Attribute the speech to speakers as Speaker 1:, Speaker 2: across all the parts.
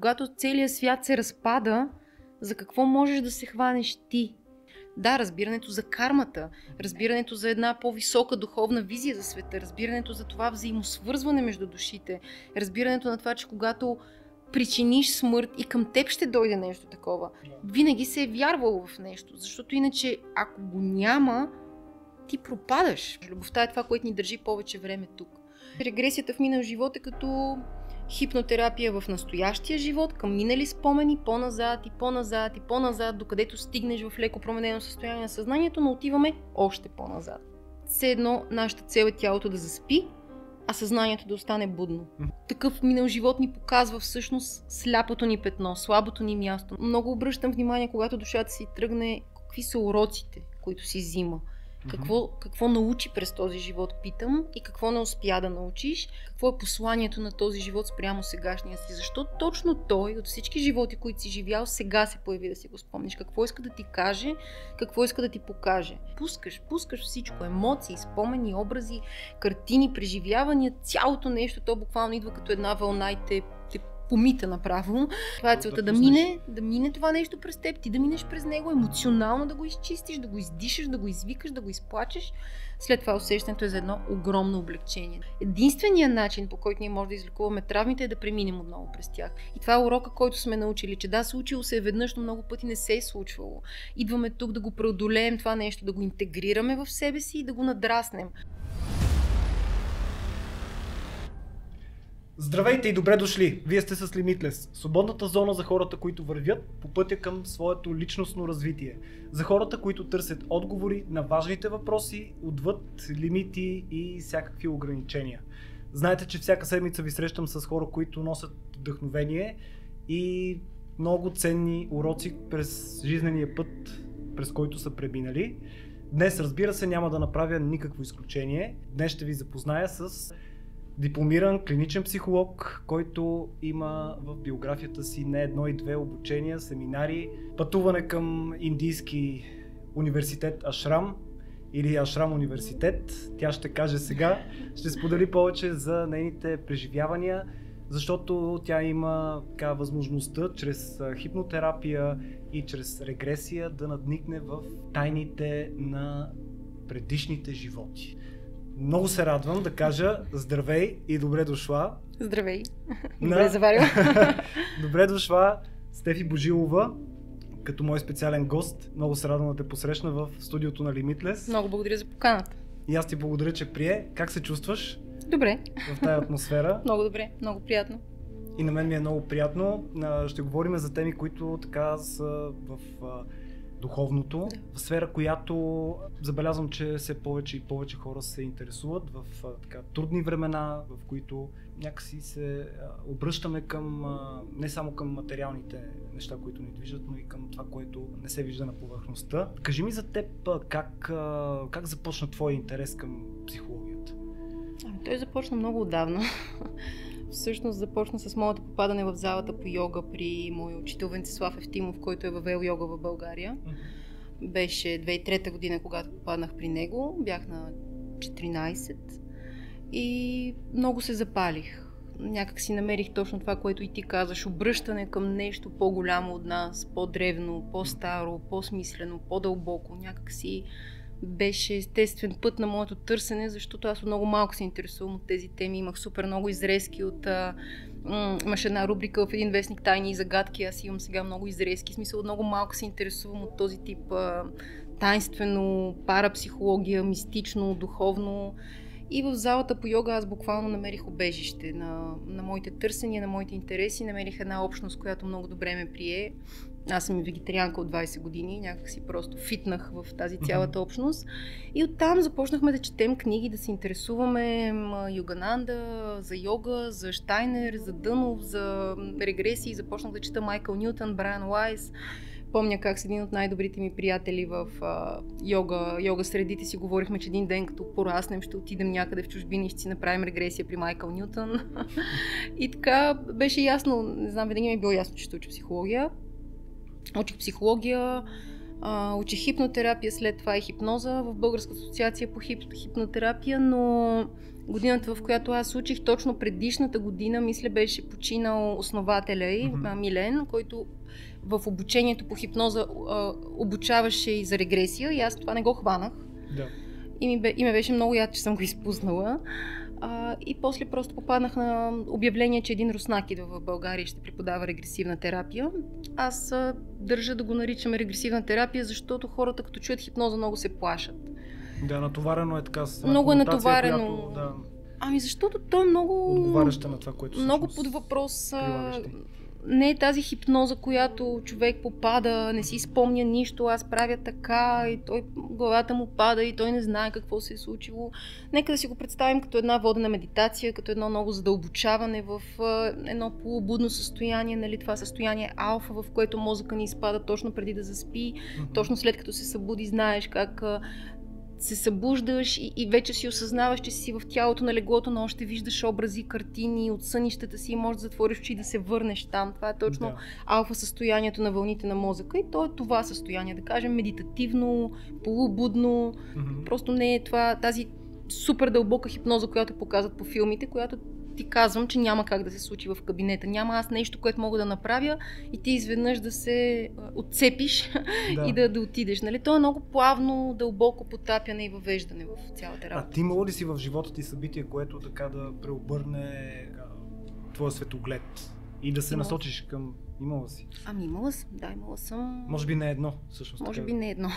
Speaker 1: когато целият свят се разпада, за какво можеш да се хванеш ти? Да, разбирането за кармата, разбирането за една по-висока духовна визия за света, разбирането за това взаимосвързване между душите, разбирането на това, че когато причиниш смърт и към теб ще дойде нещо такова. Винаги се е вярвало в нещо, защото иначе ако го няма, ти пропадаш. Любовта е това, което ни държи повече време тук. Регресията в минал живот е като хипнотерапия в настоящия живот, към минали спомени, по-назад и по-назад и по-назад, докъдето стигнеш в леко променено състояние на съзнанието, но отиваме още по-назад. Все едно нашата цел е тялото да заспи, а съзнанието да остане будно. Такъв минал живот ни показва всъщност сляпото ни петно, слабото ни място. Много обръщам внимание, когато душата си тръгне, какви са уроците, които си взима. Какво, какво научи през този живот, питам, и какво не успя да научиш, какво е посланието на този живот спрямо сегашния си, защо точно той от всички животи, които си живял, сега се появи да си го спомниш, какво иска да ти каже, какво иска да ти покаже. Пускаш, пускаш всичко, емоции, спомени, образи, картини, преживявания, цялото нещо, то буквално идва като една вълна и те помита направо. Това е целта да, да мине, да мине това нещо през теб, ти да минеш през него, емоционално да го изчистиш, да го издишаш, да го извикаш, да го изплачеш. След това усещането е за едно огромно облегчение. Единственият начин, по който ние можем да излекуваме травмите е да преминем отново през тях. И това е урока, който сме научили, че да, случило се е веднъж, но много пъти не се е случвало. Идваме тук да го преодолеем това нещо, да го интегрираме в себе си и да го надраснем.
Speaker 2: Здравейте и добре дошли! Вие сте с Limitless, свободната зона за хората, които вървят по пътя към своето личностно развитие. За хората, които търсят отговори на важните въпроси, отвъд лимити и всякакви ограничения. Знаете, че всяка седмица ви срещам с хора, които носят вдъхновение и много ценни уроци през жизнения път, през който са преминали. Днес, разбира се, няма да направя никакво изключение. Днес ще ви запозная с дипломиран клиничен психолог, който има в биографията си не едно и две обучения, семинари, пътуване към индийски университет Ашрам или Ашрам университет. Тя ще каже сега, ще сподели повече за нейните преживявания, защото тя има така възможността чрез хипнотерапия и чрез регресия да надникне в тайните на предишните животи. Много се радвам да кажа здравей и добре дошла.
Speaker 1: Здравей. На... Добре заварил.
Speaker 2: добре дошла Стефи Божилова, като мой специален гост. Много се радвам да те посрещна в студиото на Limitless.
Speaker 1: Много благодаря за поканата.
Speaker 2: И аз ти благодаря, че прие. Как се чувстваш?
Speaker 1: Добре.
Speaker 2: В тази атмосфера.
Speaker 1: много добре, много приятно.
Speaker 2: И на мен ми е много приятно. Ще говорим за теми, които така са в духовното, да. сфера, която забелязвам, че все повече и повече хора се интересуват в така, трудни времена, в които някакси се обръщаме към не само към материалните неща, които ни движат, но и към това, което не се вижда на повърхността. Кажи ми за теб как, как започна твой интерес към психологията?
Speaker 1: Той започна много отдавна всъщност започна с моето попадане в залата по йога при мой учител Венцислав Евтимов, който е въвел йога в България. Беше 2003 година, когато попаднах при него. Бях на 14 и много се запалих. Някак си намерих точно това, което и ти казаш. Обръщане към нещо по-голямо от нас, по-древно, по-старо, по-смислено, по-дълбоко. Някак си беше естествен път на моето търсене, защото аз много малко се интересувам от тези теми. Имах супер много изрезки от... А, м- имаше една рубрика в един вестник Тайни и загадки. Аз имам сега много изрезки. В смисъл, много малко се интересувам от този тип а, тайнствено, парапсихология, мистично, духовно. И в залата по йога аз буквално намерих обежище на, на моите търсения, на моите интереси. Намерих една общност, която много добре ме прие. Аз съм вегетарианка от 20 години, някак си просто фитнах в тази цялата общност. И оттам започнахме да четем книги, да се интересуваме Йогананда, за йога, за Штайнер, за Дънов, за регресии. Започнах да чета Майкъл Нютън, Брайан Лайс. Помня как с един от най-добрите ми приятели в а, йога, йога средите си говорихме, че един ден като пораснем ще отидем някъде в чужбина и ще си направим регресия при Майкъл Нютън. и така беше ясно, не знам, винаги ми е било ясно, че ще уча психология. Учих психология, учих хипнотерапия, след това и хипноза в Българска асоциация по хип, хипнотерапия, но Годината, в която аз учих, точно предишната година, мисля, беше починал основателя й, mm-hmm. Милен, който в обучението по хипноза а, обучаваше и за регресия и аз това не го хванах.
Speaker 2: Да.
Speaker 1: И ми, бе, и ме беше много яд, че съм го изпуснала. А, и после просто попаднах на обявление, че един руснак идва в България и ще преподава регресивна терапия. Аз а, държа да го наричаме регресивна терапия, защото хората като чуят хипноза много се плашат.
Speaker 2: Да, натоварено е така. С
Speaker 1: много е натоварено.
Speaker 2: Която, да,
Speaker 1: Ами защото то е много...
Speaker 2: Отговаряща на това, което
Speaker 1: Много под въпрос не е тази хипноза, която човек попада, не си спомня нищо, аз правя така и той главата му пада и той не знае какво се е случило. Нека да си го представим като една водена медитация, като едно много задълбочаване в едно полубудно състояние, нали, това състояние алфа, в което мозъка ни изпада точно преди да заспи, точно след като се събуди, знаеш как се събуждаш и, и вече си осъзнаваш, че си в тялото на леглото, но още виждаш образи, картини от сънищата си и можеш да затвориш очи и да се върнеш там. Това е точно да. алфа състоянието на вълните на мозъка и то е това състояние, да кажем медитативно, полубудно. Mm-hmm. Просто не е това, тази супер дълбока хипноза, която показват по филмите, която ти казвам, че няма как да се случи в кабинета. Няма аз нещо, което мога да направя и ти изведнъж да се отцепиш да. и да, да отидеш. Нали? То е много плавно, дълбоко потапяне и въвеждане в цялата работа.
Speaker 2: А ти има ли си в живота ти събитие, което така да преобърне твоя светоглед и да се Имал. насочиш към Имала си?
Speaker 1: Ами имала съм, да, имала съм.
Speaker 2: Може би не едно, всъщност.
Speaker 1: Може би не едно.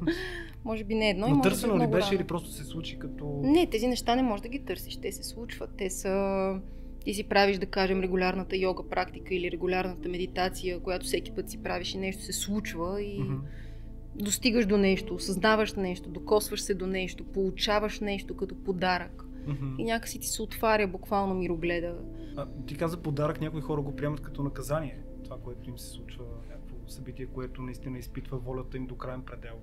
Speaker 1: може би не едно.
Speaker 2: Но търсено ли беше или просто се случи като...
Speaker 1: Не, тези неща не можеш да ги търсиш. Те се случват. Те са... Ти си правиш, да кажем, регулярната йога практика или регулярната медитация, която всеки път си правиш и нещо се случва и mm-hmm. достигаш до нещо, осъзнаваш нещо, докосваш се до нещо, получаваш нещо като подарък. Mm-hmm. И някакси ти се отваря буквално мирогледа.
Speaker 2: А, ти каза подарък, някои хора го приемат като наказание това, което им се случва, някакво събитие, което наистина изпитва волята им до крайен предел.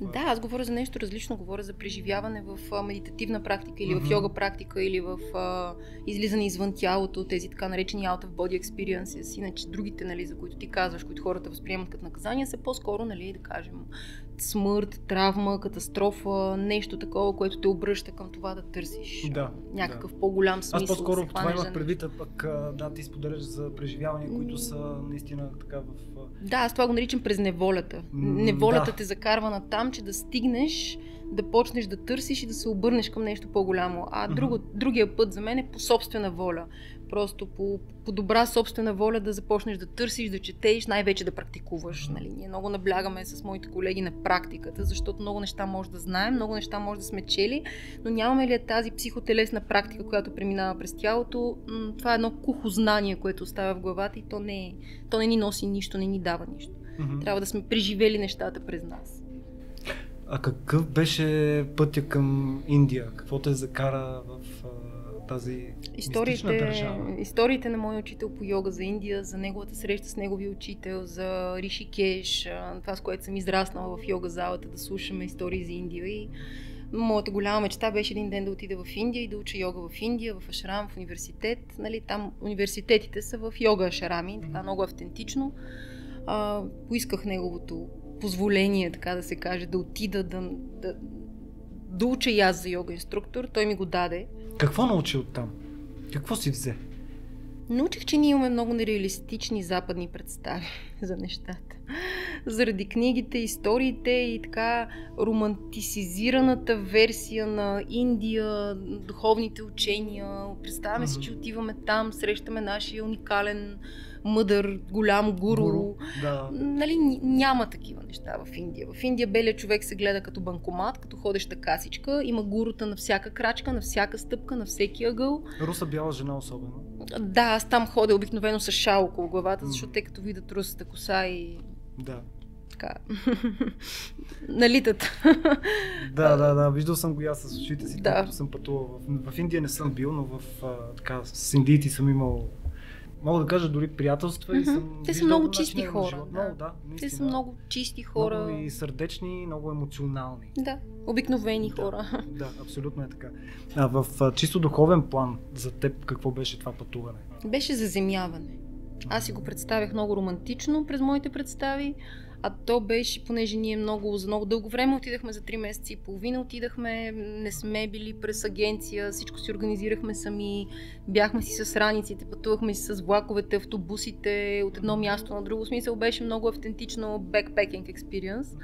Speaker 1: Да, аз говоря за нещо различно. Говоря за преживяване в медитативна практика или mm-hmm. в йога практика или в а, излизане извън тялото, тези така наречени out of body experiences. Иначе другите, нали, за които ти казваш, които хората възприемат като наказания, са по-скоро, нали, да кажем, смърт, травма, катастрофа, нещо такова, което те обръща към това да търсиш
Speaker 2: да,
Speaker 1: някакъв
Speaker 2: да.
Speaker 1: по-голям смисъл.
Speaker 2: Аз по-скоро това имах предвид, а пък да, ти споделяш за преживявания, които са наистина така в...
Speaker 1: Да, аз това го наричам през неволята. Неволята да. те закарва на там, че да стигнеш да почнеш да търсиш и да се обърнеш към нещо по-голямо. А друго, mm-hmm. другия път за мен е по собствена воля просто по, по добра собствена воля да започнеш да търсиш, да четеш, най-вече да практикуваш. Нали? Ние много наблягаме с моите колеги на практиката, защото много неща може да знаем, много неща може да сме чели, но нямаме ли тази психотелесна практика, която преминава през тялото, това е едно кухо знание, което остава в главата и то не, е, то не ни носи нищо, не ни дава нищо. Mm-hmm. Трябва да сме преживели нещата през нас.
Speaker 2: А какъв беше пътя към Индия? Какво те закара в тази историите, държава.
Speaker 1: Историите на моя учител по йога за Индия, за неговата среща с неговия учител, за Риши Кеш, това с което съм израснала в йога залата, да слушаме истории за Индия и Моята голяма мечта беше един ден да отида в Индия и да уча йога в Индия, в Ашрам, в университет. Нали, там университетите са в йога Ашрами, така много автентично. А, поисках неговото позволение, така да се каже, да отида да, да, да уча и аз за йога инструктор. Той ми го даде.
Speaker 2: Какво научи от там? Какво си взе?
Speaker 1: Научих, че ние имаме много нереалистични западни представи за нещата. Заради книгите, историите и така романтисизираната версия на Индия, духовните учения. Представяме mm-hmm. си, че отиваме там, срещаме нашия уникален мъдър, голям гуру. гуру
Speaker 2: да.
Speaker 1: Нали, няма такива неща в Индия. В Индия белият човек се гледа като банкомат, като ходеща касичка. Има гурута на всяка крачка, на всяка стъпка, на всеки ъгъл.
Speaker 2: Руса бяла жена особено.
Speaker 1: Да, аз там ходя обикновено с шал около главата, защото те като видят русата коса и...
Speaker 2: Да
Speaker 1: така налитат.
Speaker 2: да, да, да, виждал съм го и аз с ушите си, да. съм пътувал. В, в Индия не съм бил, но в, а, така, с индийци съм имал мога да кажа дори приятелства mm-hmm. и съм
Speaker 1: Те са много чисти хора.
Speaker 2: Да. Много, да,
Speaker 1: Те са много чисти хора.
Speaker 2: Много и сърдечни, много емоционални.
Speaker 1: Да, обикновени
Speaker 2: да,
Speaker 1: хора.
Speaker 2: Да, абсолютно е така. А в а, чисто духовен план за теб какво беше това пътуване?
Speaker 1: Беше заземяване. Аз си го представях много романтично през моите представи, а то беше, понеже ние много, за много дълго време отидахме за 3 месеца и половина, отидахме, не сме били през агенция, всичко си организирахме сами, бяхме си с раниците, пътувахме си с влаковете, автобусите, от едно място на друго. Смисъл беше много автентично бекпекинг експириенс.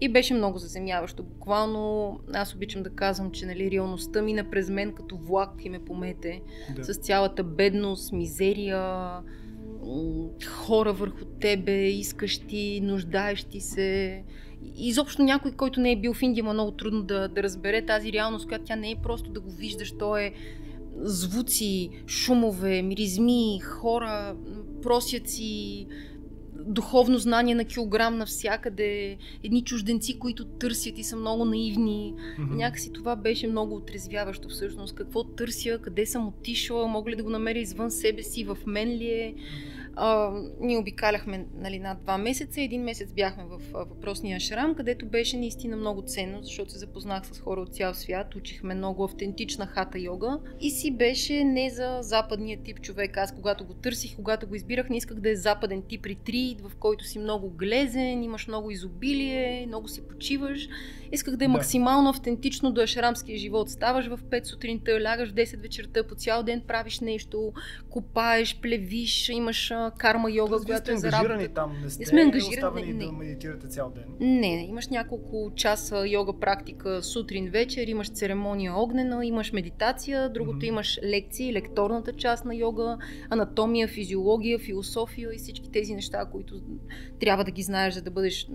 Speaker 1: И беше много заземяващо. Буквално аз обичам да казвам, че нали, реалността мина през мен като влак и ме помете. Да. С цялата бедност, мизерия, хора върху тебе, искащи, нуждаещи се. Изобщо някой, който не е бил в Индия, много трудно да, да разбере тази реалност, която тя не е просто да го виждаш, то е звуци, шумове, миризми, хора, просяци, духовно знание на килограм навсякъде, едни чужденци, които търсят и са много наивни. Mm-hmm. Някакси това беше много отрезвяващо всъщност. Какво търся, къде съм отишла, мога ли да го намеря извън себе си, в мен ли е. Mm-hmm а, ние обикаляхме нали, над два месеца. Един месец бяхме в а, въпросния шрам, където беше наистина много ценно, защото се запознах с хора от цял свят, учихме много автентична хата йога и си беше не за западния тип човек. Аз когато го търсих, когато го избирах, не исках да е западен тип ретрит, в който си много глезен, имаш много изобилие, много си почиваш. Исках да е да. максимално автентично до ашрамския живот. Ставаш в 5 сутринта, лягаш в 10 вечерта, по цял ден правиш нещо, копаеш, плевиш, имаш карма йога,
Speaker 2: Тоест, която е за работа. там, не сте
Speaker 1: сме ангажирани.
Speaker 2: Не, не. да медитирате цял ден.
Speaker 1: Не, имаш няколко часа йога практика сутрин, вечер, имаш церемония огнена, имаш медитация, другото mm-hmm. имаш лекции, лекторната част на йога, анатомия, физиология, философия и всички тези неща, които трябва да ги знаеш, за да бъдеш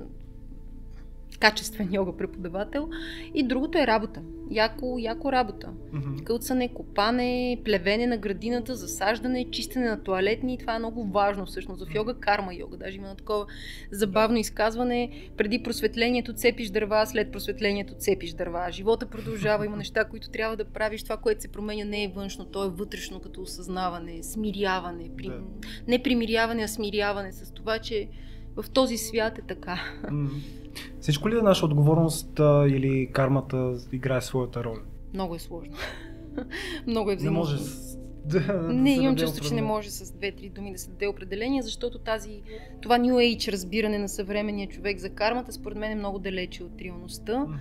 Speaker 1: качествен йога преподавател. И другото е работа. Яко, яко работа. Mm-hmm. Кълцане, копане, плевене на градината, засаждане, чистене на туалетни. Това е много важно всъщност. В йога карма йога. Даже има такова забавно изказване. Преди просветлението цепиш дърва, след просветлението цепиш дърва. Живота продължава. Има неща, които трябва да правиш. Това, което се променя, не е външно, то е вътрешно като осъзнаване, смиряване. При... Да. Не примиряване, а смиряване с това, че в този свят е така. Mm.
Speaker 2: Всичко ли е наша отговорност а, или кармата играе своята роля?
Speaker 1: Много е сложно. Много е
Speaker 2: взаимно. Не може
Speaker 1: да, да Не, имам чувство, че не може с две-три думи да се даде определение, защото тази, това New Age разбиране на съвременния човек за кармата, според мен е много далече от реалността. Mm-hmm.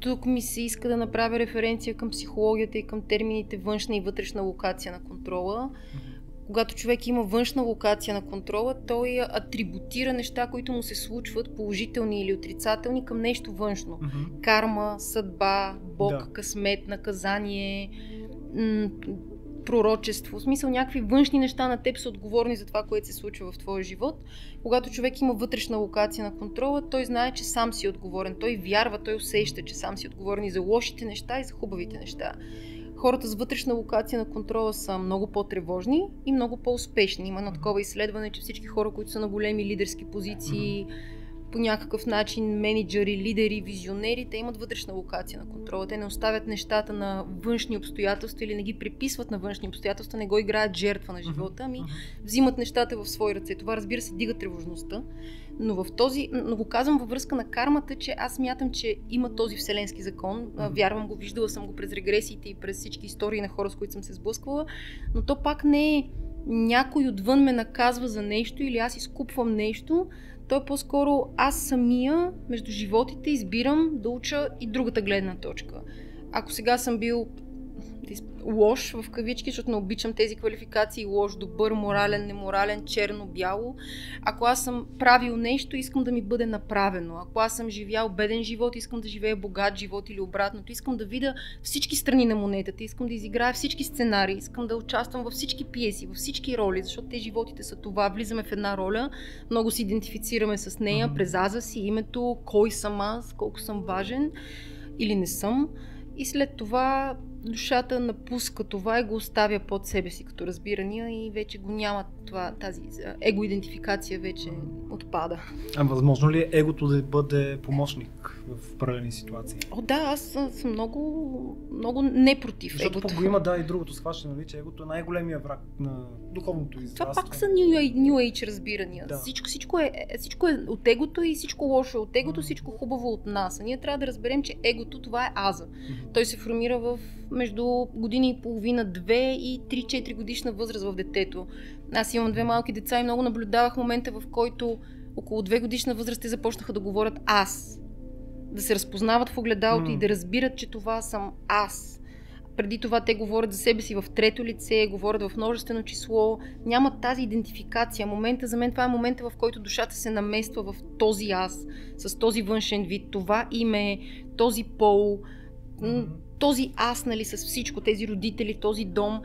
Speaker 1: Тук ми се иска да направя референция към психологията и към термините външна и вътрешна локация на контрола. Mm-hmm когато човек има външна локация на контрола, той атрибутира неща, които му се случват, положителни или отрицателни, към нещо външно. Mm-hmm. Карма, съдба, Бог, да. късмет, наказание, м- пророчество. В смисъл някакви външни неща на теб са отговорни за това, което се случва в твоя живот. Когато човек има вътрешна локация на контрола, той знае, че сам си е отговорен. Той вярва, той усеща, че сам си е отговорен и за лошите неща и за хубавите неща хората с вътрешна локация на контрола са много по-тревожни и много по-успешни. Има на такова изследване, че всички хора, които са на големи лидерски позиции, по някакъв начин менеджери, лидери, визионери, те имат вътрешна локация на контрола. Те не оставят нещата на външни обстоятелства или не ги приписват на външни обстоятелства, не го играят жертва на живота, ами взимат нещата в свои ръце. Това, разбира се, дига тревожността. Но в този, но го казвам във връзка на кармата, че аз мятам, че има този вселенски закон. Вярвам го, виждала съм го през регресиите и през всички истории на хора, с които съм се сблъсквала, но то пак не е някой отвън ме наказва за нещо или аз изкупвам нещо, то е по-скоро аз самия между животите избирам да уча и другата гледна точка. Ако сега съм бил лош в кавички, защото не обичам тези квалификации лош, добър, морален, неморален, черно, бяло. Ако аз съм правил нещо, искам да ми бъде направено. Ако аз съм живял беден живот, искам да живея богат живот или обратното. Искам да видя всички страни на монетата, искам да изиграя всички сценарии, искам да участвам във всички пиеси, във всички роли, защото те животите са това. Влизаме в една роля, много се идентифицираме с нея, mm-hmm. през аза си, името, кой съм аз, колко съм важен или не съм. И след това душата напуска това и го оставя под себе си като разбирания и вече го няма това, тази его-идентификация вече отпада.
Speaker 2: А възможно ли е егото да бъде помощник в определени ситуации?
Speaker 1: О, да, аз съм много, много не против
Speaker 2: Защото егото. Защото има, да, и другото схващане, нали, че егото е най-големия враг на духовното
Speaker 1: израстване. Това пак са New, New Age разбирания. Да. Всичко, всичко, е, всичко е от егото и всичко лошо е от егото, всичко хубаво от нас. А ние трябва да разберем, че егото това е аза. Mm-hmm. Той се формира в между години и половина, две и 3-4 годишна възраст в детето. Аз имам две малки деца и много наблюдавах момента, в който около две годишна възраст те започнаха да говорят аз. Да се разпознават в огледалото mm. и да разбират, че това съм аз. Преди това те говорят за себе си в трето лице, говорят в множествено число, нямат тази идентификация. Момента за мен това е момента, в който душата се намества в този аз, с този външен вид, това име, този пол, този аз, нали, с всичко, тези родители, този дом.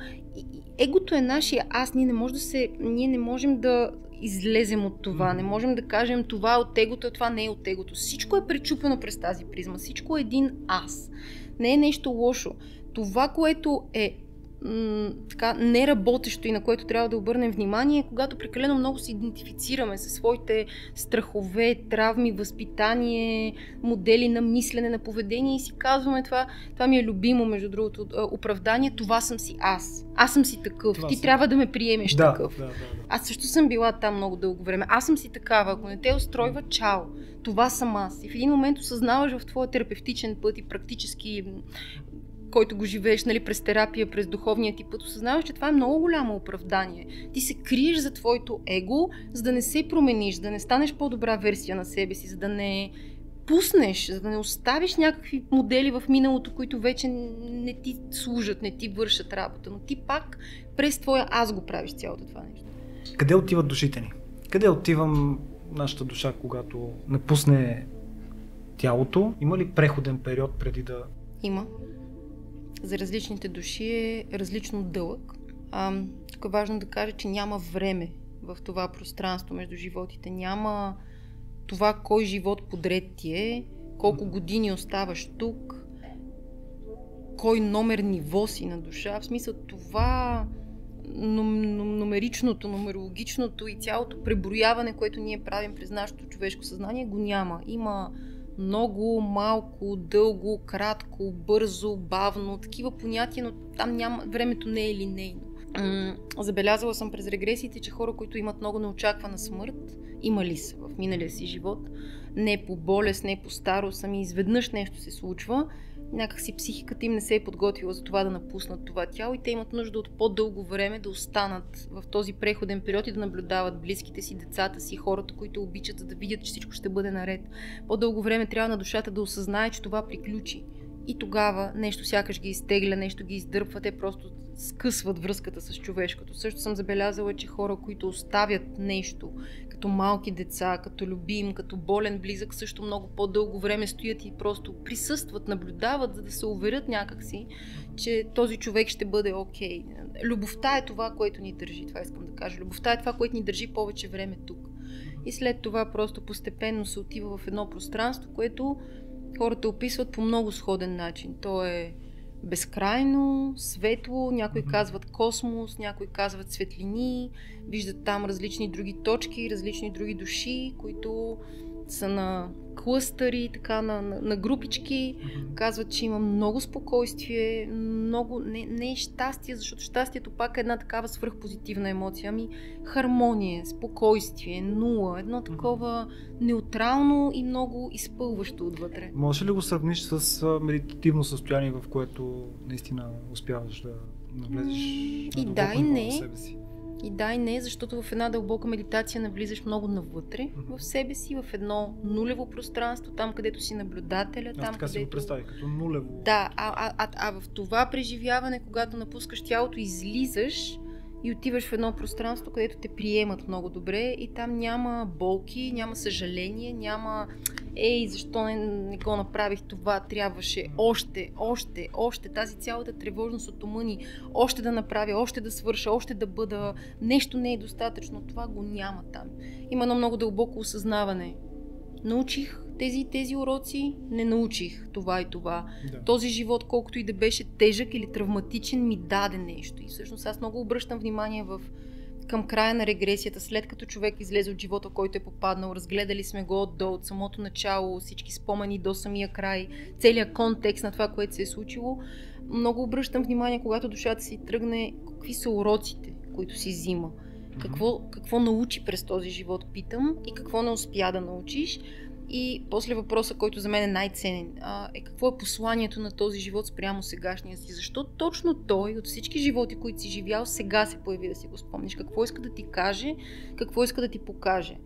Speaker 1: Егото е нашия аз, ние не, може да се, ние не можем да излезем от това, не можем да кажем това е от егото, това не е от егото. Всичко е пречупено през тази призма, всичко е един аз. Не е нещо лошо това, което е м- така неработещо и на което трябва да обърнем внимание, е когато прекалено много се идентифицираме със своите страхове, травми, възпитание, модели на мислене, на поведение и си казваме това, това ми е любимо, между другото, оправдание, това съм си аз. Аз съм си такъв. Това Ти съм. трябва да ме приемеш
Speaker 2: да,
Speaker 1: такъв.
Speaker 2: Да, да, да.
Speaker 1: Аз също съм била там много дълго време. Аз съм си такава. Ако не те устройва, чао. Това съм аз. И в един момент осъзнаваш в твоя терапевтичен път и практически който го живееш нали, през терапия, през духовния ти път, осъзнаваш, че това е много голямо оправдание. Ти се криеш за твоето его, за да не се промениш, да не станеш по-добра версия на себе си, за да не пуснеш, за да не оставиш някакви модели в миналото, които вече не ти служат, не ти вършат работа, но ти пак през твоя аз го правиш цялото това нещо.
Speaker 2: Къде отиват душите ни? Къде отивам нашата душа, когато напусне тялото? Има ли преходен период преди да...
Speaker 1: Има за различните души е различно дълъг. А, тук е важно да кажа, че няма време в това пространство между животите. Няма това кой живот подред ти е, колко години оставаш тук, кой номер ниво си на душа. В смисъл това номеричното, нумерологичното и цялото преброяване, което ние правим през нашето човешко съзнание, го няма. Има много, малко, дълго, кратко, бързо, бавно, такива понятия, но там няма, времето не е линейно. Забелязала съм през регресиите, че хора, които имат много неочаквана смърт, имали са в миналия си живот, не по болест, не по старост, ами изведнъж нещо се случва някакси психиката им не се е подготвила за това да напуснат това тяло и те имат нужда от по-дълго време да останат в този преходен период и да наблюдават близките си, децата си, хората, които обичат, за да видят, че всичко ще бъде наред. По-дълго време трябва на душата да осъзнае, че това приключи. И тогава нещо сякаш ги изтегля, нещо ги издърпва, те просто скъсват връзката с човешкото. Също съм забелязала, че хора, които оставят нещо, като малки деца, като любим, като болен близък, също много по-дълго време стоят и просто присъстват, наблюдават, за да се уверят някакси, че този човек ще бъде окей. Okay. Любовта е това, което ни държи, това искам да кажа. Любовта е това, което ни държи повече време тук. И след това просто постепенно се отива в едно пространство, което хората описват по много сходен начин. То е безкрайно, светло, някои казват космос, някои казват светлини, виждат там различни други точки, различни други души, които са на клъстъри, така на, на, на групички. Mm-hmm. Казват, че има много спокойствие, много. Не, не е щастие, защото щастието пак е една такава свръхпозитивна емоция. Ами хармония, спокойствие, нула, едно такова неутрално и много изпълващо отвътре.
Speaker 2: Може ли го сравниш с медитативно състояние, в което наистина успяваш да навлезеш
Speaker 1: и да, и не. себе си? И да и не, защото в една дълбока медитация навлизаш много навътре в себе си, в едно нулево пространство, там където си наблюдателя.
Speaker 2: Аз
Speaker 1: там,
Speaker 2: така
Speaker 1: където...
Speaker 2: си го представи, като нулево.
Speaker 1: Да, а, а, а, а в това преживяване, когато напускаш тялото, излизаш и отиваш в едно пространство, където те приемат много добре и там няма болки, няма съжаление, няма ей, защо не, не го направих това, трябваше още, още, още, тази цялата тревожност от ума ни, още да направя, още да свърша, още да бъда, нещо не е достатъчно, това го няма там. Има едно много дълбоко осъзнаване. Научих тези тези уроци, не научих това и това. Да. Този живот, колкото и да беше тежък или травматичен, ми даде нещо. И всъщност аз много обръщам внимание в към края на регресията, след като човек излезе от живота, който е попаднал, разгледали сме го до от самото начало, всички спомени до самия край, целият контекст на това, което се е случило, много обръщам внимание, когато душата си тръгне, какви са уроците, които си взима. Какво, какво научи през този живот, питам, и какво не успя да научиш. И после въпроса, който за мен е най-ценен, е какво е посланието на този живот спрямо сегашния си? Защо точно той от всички животи, които си живял, сега се появи да си го спомниш? Какво иска да ти каже? Какво иска да ти покаже?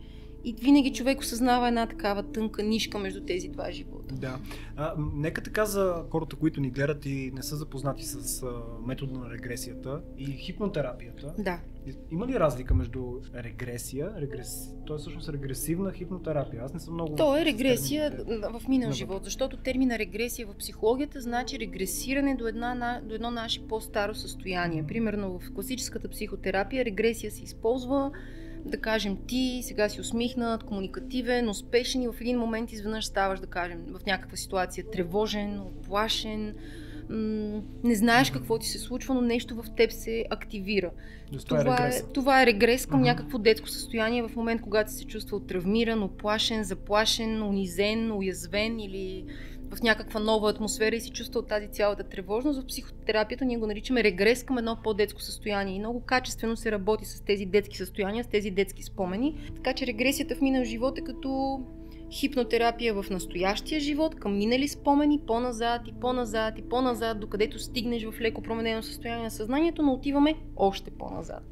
Speaker 1: И винаги човек осъзнава една такава тънка нишка между тези два живота.
Speaker 2: Да. А, нека така за хората, които ни гледат и не са запознати с а, метода на регресията и хипнотерапията.
Speaker 1: Да.
Speaker 2: Има ли разлика между регресия, регрес... то е всъщност регресивна хипнотерапия? Аз не съм много...
Speaker 1: То е регресия в минал живот, защото термина регресия в психологията значи регресиране до, една, до едно наше по-старо състояние. Примерно в класическата психотерапия регресия се използва да кажем ти сега си усмихнат, комуникативен, успешен и в един момент изведнъж ставаш, да кажем, в някаква ситуация тревожен, оплашен, м- не знаеш какво ти се случва, но нещо в теб се активира.
Speaker 2: Това, това, е,
Speaker 1: това е регрес към uh-huh. някакво детско състояние в момент, когато се чувства травмиран, оплашен, заплашен, унизен, уязвен или в някаква нова атмосфера и си чувства от тази цялата тревожност. В психотерапията ние го наричаме регрес към едно по-детско състояние. И много качествено се работи с тези детски състояния, с тези детски спомени. Така че регресията в минал живот е като хипнотерапия в настоящия живот, към минали спомени, по-назад и по-назад и по-назад, докъдето стигнеш в леко променено състояние на съзнанието, но отиваме още по-назад.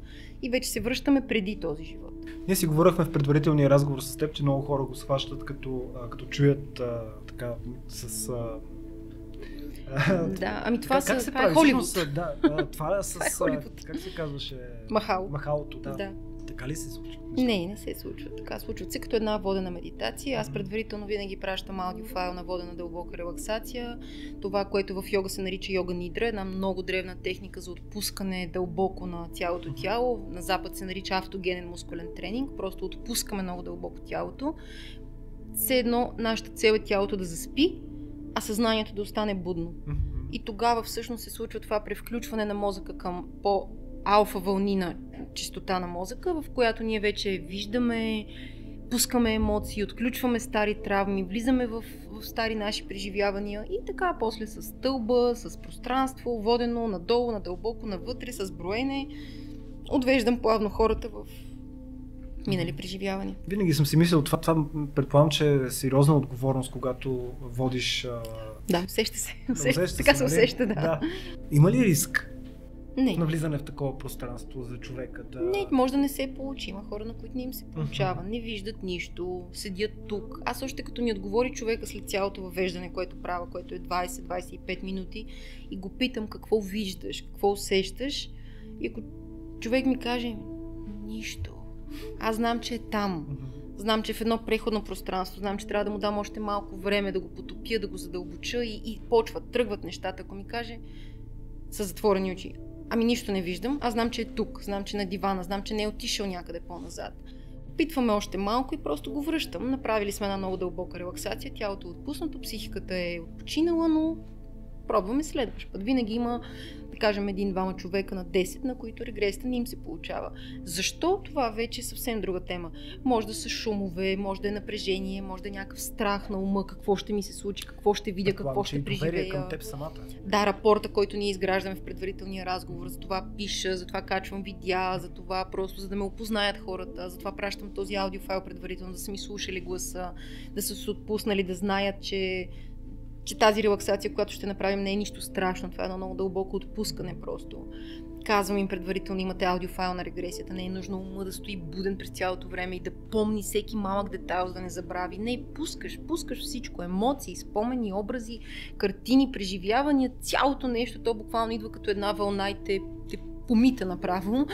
Speaker 1: И вече се връщаме преди този живот.
Speaker 2: Ние си говорихме в предварителния разговор с теб, че много хора го схващат като, като чуят така с
Speaker 1: а, да, ами това, как, са, как се това е Холивуд.
Speaker 2: Да, това е с... това е Холивуд. Как се казваше?
Speaker 1: Махал.
Speaker 2: Махалото, да. да. Така ли се случва?
Speaker 1: Не, не се случва така. Случват се като една водена медитация. Аз предварително винаги пращам аудиофайл на водена дълбока релаксация. Това, което в йога се нарича йога нидра, една много древна техника за отпускане дълбоко на цялото тяло. На запад се нарича автогенен мускулен тренинг. Просто отпускаме много дълбоко тялото. Все едно нашата цел е тялото да заспи, а съзнанието да остане будно. И тогава всъщност се случва това превключване на мозъка към по алфа вълнина чистота на мозъка, в която ние вече виждаме, пускаме емоции, отключваме стари травми, влизаме в, в стари наши преживявания и така после с стълба, с пространство, водено надолу, надълбоко, навътре, с броене, отвеждам плавно хората в минали преживявания.
Speaker 2: Винаги съм си мислил това, това предполагам, че е сериозна отговорност, когато водиш...
Speaker 1: Да, усеща се. Усеща, усеща така се, нали? усеща, да. да.
Speaker 2: Има ли риск
Speaker 1: не.
Speaker 2: навлизане в такова пространство за човека. Да...
Speaker 1: Не, може да не се получи. Има хора, на които не им се получава. Uh-huh. Не виждат нищо, седят тук. Аз още като ми отговори човека след цялото въвеждане, което правя, което е 20-25 минути, и го питам какво виждаш, какво усещаш, и ако човек ми каже нищо, аз знам, че е там. Знам, че е в едно преходно пространство, знам, че трябва да му дам още малко време да го потопя, да го задълбоча и, и почват, тръгват нещата. Ако ми каже с затворени очи, Ами нищо не виждам. Аз знам, че е тук, знам, че е на дивана, знам, че не е отишъл някъде по-назад. Опитваме още малко и просто го връщам. Направили сме една много дълбока релаксация, тялото е отпуснато, психиката е отпочинала, но пробваме следващ път. Винаги има кажем, един-двама човека на 10, на които регресията не им се получава. Защо? Това вече е съвсем друга тема. Може да са шумове, може да е напрежение, може да е някакъв страх на ума, какво ще ми се случи, какво ще видя, какво ще преживея.
Speaker 2: към теб самата.
Speaker 1: Да, рапорта, който ние изграждаме в предварителния разговор, за това пиша, за това качвам видеа, за това просто за да ме опознаят хората, за това пращам този аудиофайл предварително, да са ми слушали гласа, да са се отпуснали, да знаят, че че тази релаксация, която ще направим, не е нищо страшно. Това е едно много дълбоко отпускане просто. Казвам им предварително, имате аудиофайл на регресията. Не е нужно ума да стои буден през цялото време и да помни всеки малък детайл, за да не забрави. Не, пускаш, пускаш всичко. Емоции, спомени, образи, картини, преживявания, цялото нещо, то буквално идва като една вълна и те, те помита направо.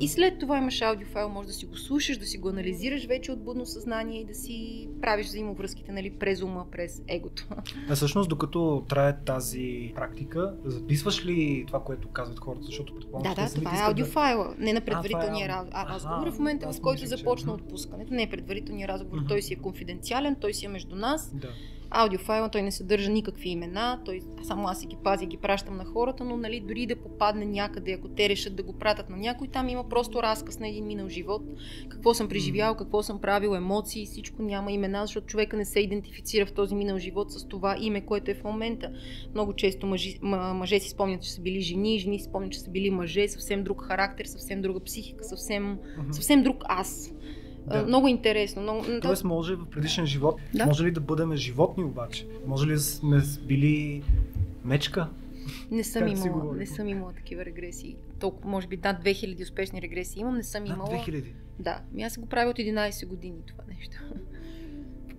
Speaker 1: И след това имаш аудиофайл, може да си го слушаш, да си го анализираш вече от будно съзнание и да си правиш взаимовръзките нали, през ума, през егото.
Speaker 2: А всъщност, докато трае тази практика, записваш ли това, което казват хората? Защото
Speaker 1: предполагам, Да, да, това е аудиофайла, да... не на предварителния а, е... разговор. В момента, в който започна отпускането, не е предварителния разговор, mm-hmm. той си е конфиденциален, той си е между нас. Да аудиофайла, той не съдържа никакви имена, той, само аз си ги пазя, ги пращам на хората, но нали, дори да попадне някъде, ако те решат да го пратят на някой, там има просто разказ на един минал живот, какво съм преживял, какво съм правил, емоции, всичко няма имена, защото човека не се идентифицира в този минал живот с това име, което е в момента. Много често мъжи, мъже си спомнят, че са били жени, жени си спомнят, че са били мъже, съвсем друг характер, съвсем друга психика, съвсем, съвсем друг аз Да. Много интересно. Много...
Speaker 2: Тоест може в предишен живот, да. може ли да бъдем животни обаче? Може ли да сме били мечка?
Speaker 1: Не съм имала, не съм имала такива регресии. Толкова, може би над 2000 успешни регресии имам, не съм имала.
Speaker 2: Над 2000?
Speaker 1: Да, ми аз го правя от 11 години това нещо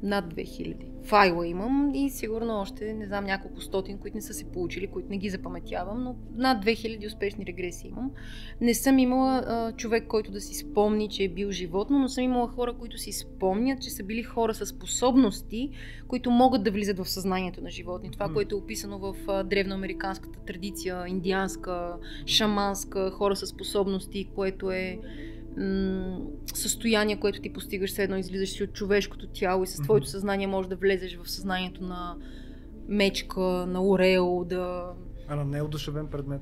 Speaker 1: над 2000 файла имам и сигурно още, не знам, няколко стотин, които не са се получили, които не ги запаметявам, но над 2000 успешни регресии имам. Не съм имала а, човек, който да си спомни, че е бил животно, но съм имала хора, които си спомнят, че са били хора с способности, които могат да влизат в съзнанието на животни. Това, което е описано в а, древноамериканската традиция, индианска, шаманска, хора с способности, което е състояние, което ти постигаш, все едно излизаш си от човешкото тяло и с твоето съзнание можеш да влезеш в съзнанието на мечка, на орел, да...
Speaker 2: А на неодушевен предмет?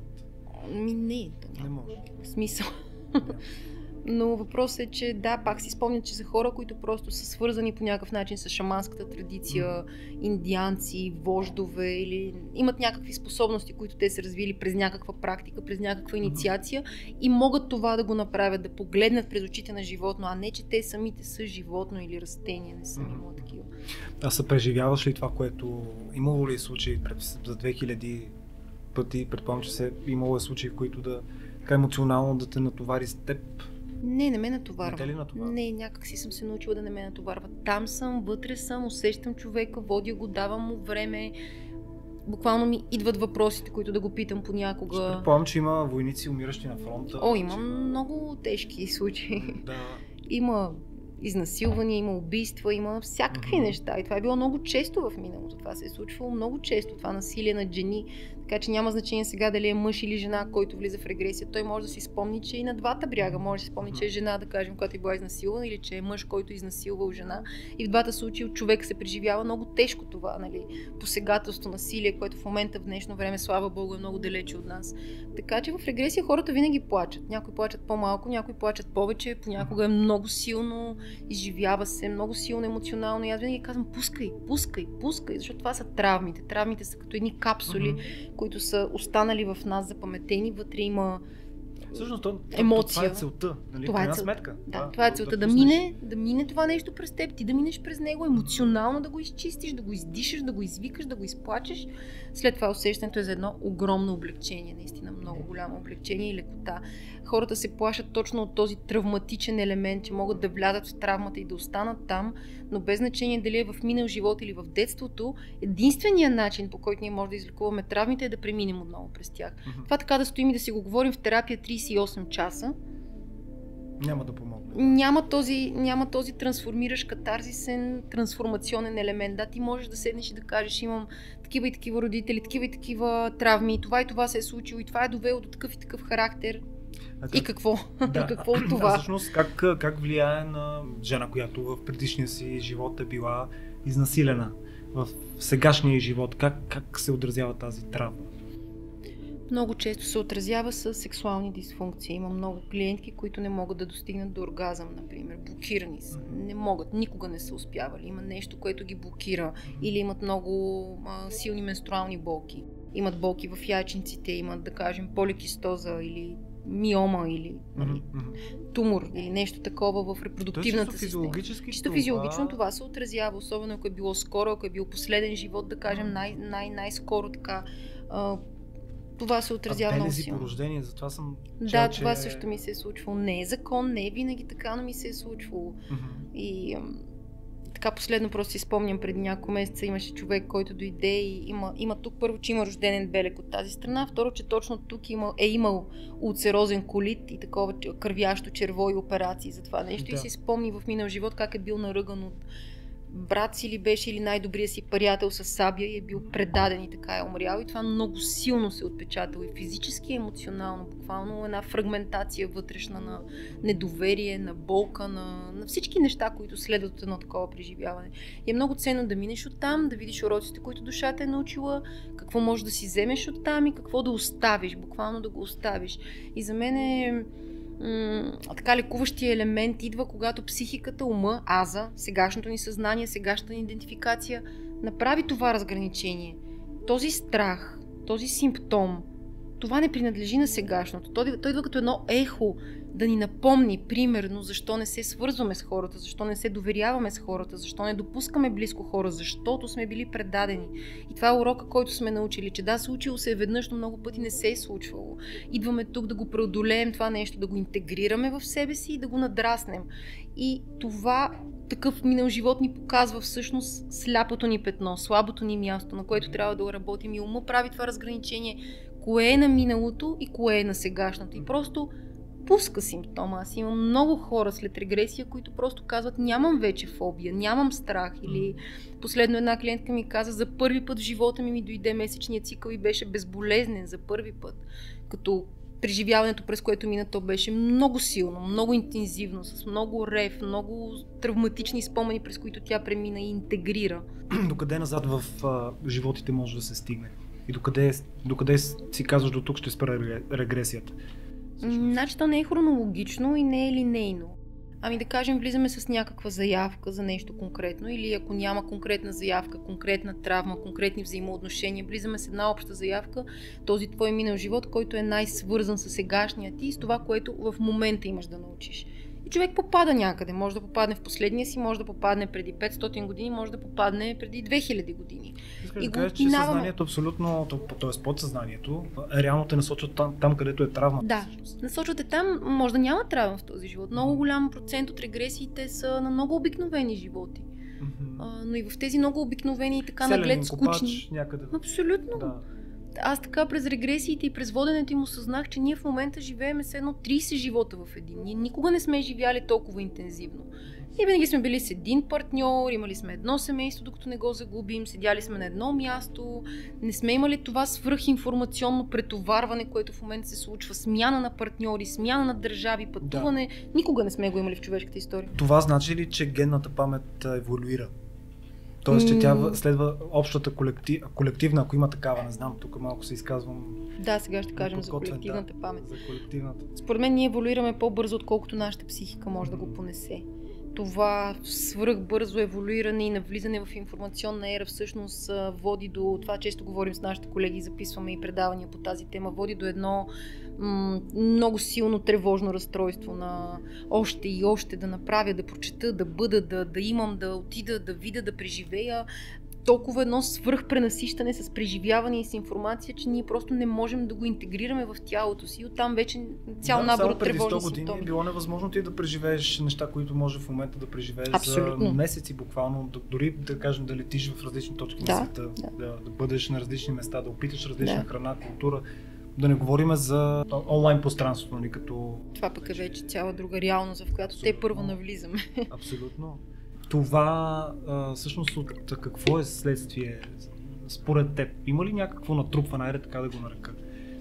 Speaker 1: Ми не,
Speaker 2: няма. Не може.
Speaker 1: Смисъл. Yeah. Но въпросът е, че да, пак си спомнят, че са хора, които просто са свързани по някакъв начин с шаманската традиция, индианци, вождове или имат някакви способности, които те са развили през някаква практика, през някаква инициация и могат това да го направят, да погледнат през очите на животно, а не, че те самите са животно или растение, не съм имала такива.
Speaker 2: А се преживяваш ли това, което имало ли е случаи за 2000 пъти, предполагам, че се имало е случаи, в които да така емоционално да те натовари с теб
Speaker 1: не, не ме натоварва.
Speaker 2: Не, натоварва?
Speaker 1: не, някак си съм се научила да не ме натоварва. Там съм, вътре съм, усещам човека, водя го, давам му време. Буквално ми идват въпросите, които да го питам понякога. Ще
Speaker 2: предполагам, че има войници, умиращи на фронта.
Speaker 1: О, има много тежки случаи.
Speaker 2: Да.
Speaker 1: Има изнасилвания, има убийства, има всякакви mm-hmm. неща. И това е било много често в миналото. Това се е случвало много често. Това насилие на жени, така че няма значение сега дали е мъж или жена, който влиза в регресия. Той може да си спомни, че и на двата бряга. Може да си спомни, че е жена, да кажем, която е била изнасилвана, или че е мъж, който е изнасилвал жена. И в двата случаи човек се преживява много тежко това, нали? Посегателство, насилие, което в момента в днешно време, слава Богу, е много далече от нас. Така че в регресия хората винаги плачат. Някои плачат по-малко, някои плачат повече, понякога е много силно, изживява се, много силно емоционално. И аз винаги казвам, пускай, пускай, пускай, защото това са травмите. Травмите са като едни капсули, които са останали в нас запаметени. Вътре има
Speaker 2: Всъщност, то, емоция. Това е целта, нали? Това е целта. сметка.
Speaker 1: Да, това, това е целта. Да, да, мине, да мине това нещо през теб, ти да минеш през него, емоционално да го изчистиш, да го издишаш, да го извикаш, да го изплачеш. След това усещането е за едно огромно облегчение, наистина много голямо облегчение и лекота хората се плашат точно от този травматичен елемент, че могат да влязат в травмата и да останат там, но без значение дали е в минал живот или в детството, единственият начин по който ние можем да излекуваме травмите е да преминем отново през тях. Mm-hmm. Това така да стоим и да си го говорим в терапия 38 часа.
Speaker 2: Няма да помогне.
Speaker 1: Няма този, няма този трансформиращ катарзисен, трансформационен елемент. Да, ти можеш да седнеш и да кажеш, имам такива и такива родители, такива и такива травми, това и това се е случило, и това е довело до такъв и такъв характер. Как... И какво? Да. какво от това?
Speaker 2: А всъщност как, как влияе на жена, която в предишния си живот е била изнасилена? В сегашния живот как, как се отразява тази травма?
Speaker 1: Много често се отразява с сексуални дисфункции. Има много клиентки, които не могат да достигнат до оргазъм, например. Блокирани са. Не могат, никога не са успявали. Има нещо, което ги блокира. Или имат много а, силни менструални болки. Имат болки в яйчниците, имат, да кажем, поликистоза или миома или mm-hmm. тумор или нещо такова в репродуктивната
Speaker 2: система. Физиологически
Speaker 1: чисто физиологично това се отразява, особено ако е било скоро, ако е бил последен живот, да кажем най- най- най-скоро така. А, това се отразява
Speaker 2: много силно. по рождение, затова съм
Speaker 1: чел, Да, това че... също ми се е случвало. Не е закон, не е винаги така, но ми се е случвало.
Speaker 2: Mm-hmm.
Speaker 1: И така последно просто си спомням преди няколко месеца имаше човек, който дойде и има, има тук първо, че има рожденен белек от тази страна, второ, че точно тук има, е имал улцерозен колит и такова кървящо черво и операции за това нещо. Да. И си спомни в минал живот как е бил наръган от брат си ли беше или най-добрия си приятел с Сабия и е бил предаден и така е умрял. И това много силно се е отпечатало и физически, и емоционално, буквално една фрагментация вътрешна на недоверие, на болка, на, на всички неща, които следват от едно такова преживяване. И е много ценно да минеш оттам, да видиш уроците, които душата е научила, какво можеш да си вземеш оттам и какво да оставиш, буквално да го оставиш. И за мен е така лекуващия елемент идва, когато психиката, ума, аза, сегашното ни съзнание, сегашната ни идентификация направи това разграничение. Този страх, този симптом това не принадлежи на сегашното. Той идва като едно ехо да ни напомни, примерно, защо не се свързваме с хората, защо не се доверяваме с хората, защо не допускаме близко хора, защото сме били предадени. И това е урока, който сме научили, че да, случило се е веднъж, но много пъти не се е случвало. Идваме тук да го преодолеем това нещо, да го интегрираме в себе си и да го надраснем. И това такъв минал живот ни показва всъщност сляпото ни петно, слабото ни място, на което трябва да работим и ума прави това разграничение, кое е на миналото и кое е на сегашното. И просто пуска симптома. Аз имам много хора след регресия, които просто казват нямам вече фобия, нямам страх. Или последно една клиентка ми каза за първи път в живота ми ми дойде месечният цикъл и беше безболезнен за първи път. Като преживяването, през което мина, то беше много силно, много интензивно, с много рев, много травматични спомени, през които тя премина и интегрира.
Speaker 2: Докъде назад в а, животите може да се стигне? И докъде, докъде си казваш до тук ще спра регресията?
Speaker 1: Значи то не е хронологично и не е линейно. Ами да кажем, влизаме с някаква заявка за нещо конкретно или ако няма конкретна заявка, конкретна травма, конкретни взаимоотношения, влизаме с една обща заявка, този твой минал живот, който е най-свързан с сегашния ти и с това, което в момента имаш да научиш. И човек попада някъде. Може да попадне в последния си, може да попадне преди 500 години, може да попадне преди 2000 години.
Speaker 2: Искаш и да кажеш, че съзнанието абсолютно, т.е. подсъзнанието, реално те насочват там, там където е травма.
Speaker 1: Да, насочвате там, може да няма травма в този живот. Много голям процент от регресиите са на много обикновени животи. Mm-hmm. А, но и в тези много обикновени и така наглед скучни.
Speaker 2: Някъде.
Speaker 1: Абсолютно. Да аз така през регресиите и през воденето им осъзнах, че ние в момента живеем с едно 30 живота в един. Ние никога не сме живяли толкова интензивно. И винаги сме били с един партньор, имали сме едно семейство, докато не го загубим, седяли сме на едно място, не сме имали това свръхинформационно претоварване, което в момента се случва, смяна на партньори, смяна на държави, пътуване. Да. Никога не сме го имали в човешката история.
Speaker 2: Това значи ли, че генната памет еволюира? Тоест, че тя следва общата колектив, колективна, ако има такава, не знам, тук малко се изказвам.
Speaker 1: Да, сега ще кажем за колективната
Speaker 2: да,
Speaker 1: памет.
Speaker 2: За колективната.
Speaker 1: Според мен ние еволюираме по-бързо, отколкото нашата психика може да го понесе. Това свръхбързо еволюиране и навлизане в информационна ера всъщност води до това, често говорим с нашите колеги, записваме и предавания по тази тема, води до едно много силно тревожно разстройство на още и още да направя, да прочета, да бъда, да, да имам, да отида, да видя, да преживея толкова едно свръхпренасищане с преживяване и с информация, че ние просто не можем да го интегрираме в тялото си. Оттам вече цял да, набор от тревожни 100 години симптоми.
Speaker 2: е било невъзможно ти да преживееш неща, които може в момента да преживееш Абсолютно. за месеци буквално, дори да кажем да летиш в различни точки да, на света, да. Да, да бъдеш на различни места, да опиташ различна да. храна, култура. Да не говорим за онлайн пространството, нали, като...
Speaker 1: Това пък е вече цяла друга реалност, в която Абсолютно. те първо навлизаме.
Speaker 2: Абсолютно. Това а, всъщност от какво е следствие според теб? Има ли някакво натрупване, айде така да го нарека?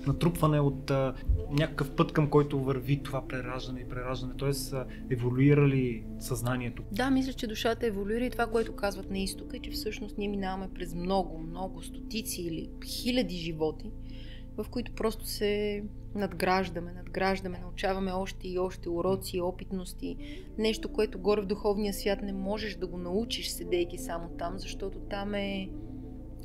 Speaker 2: Натрупване от а, някакъв път, към който върви това прераждане и прераждане, т.е. еволюира ли съзнанието?
Speaker 1: Да, мисля, че душата еволюира и това, което казват на изтока, е, че всъщност ние минаваме през много, много стотици или хиляди животи, в които просто се надграждаме, надграждаме, научаваме още и още уроци, опитности, нещо, което горе в духовния свят не можеш да го научиш, седейки само там, защото там е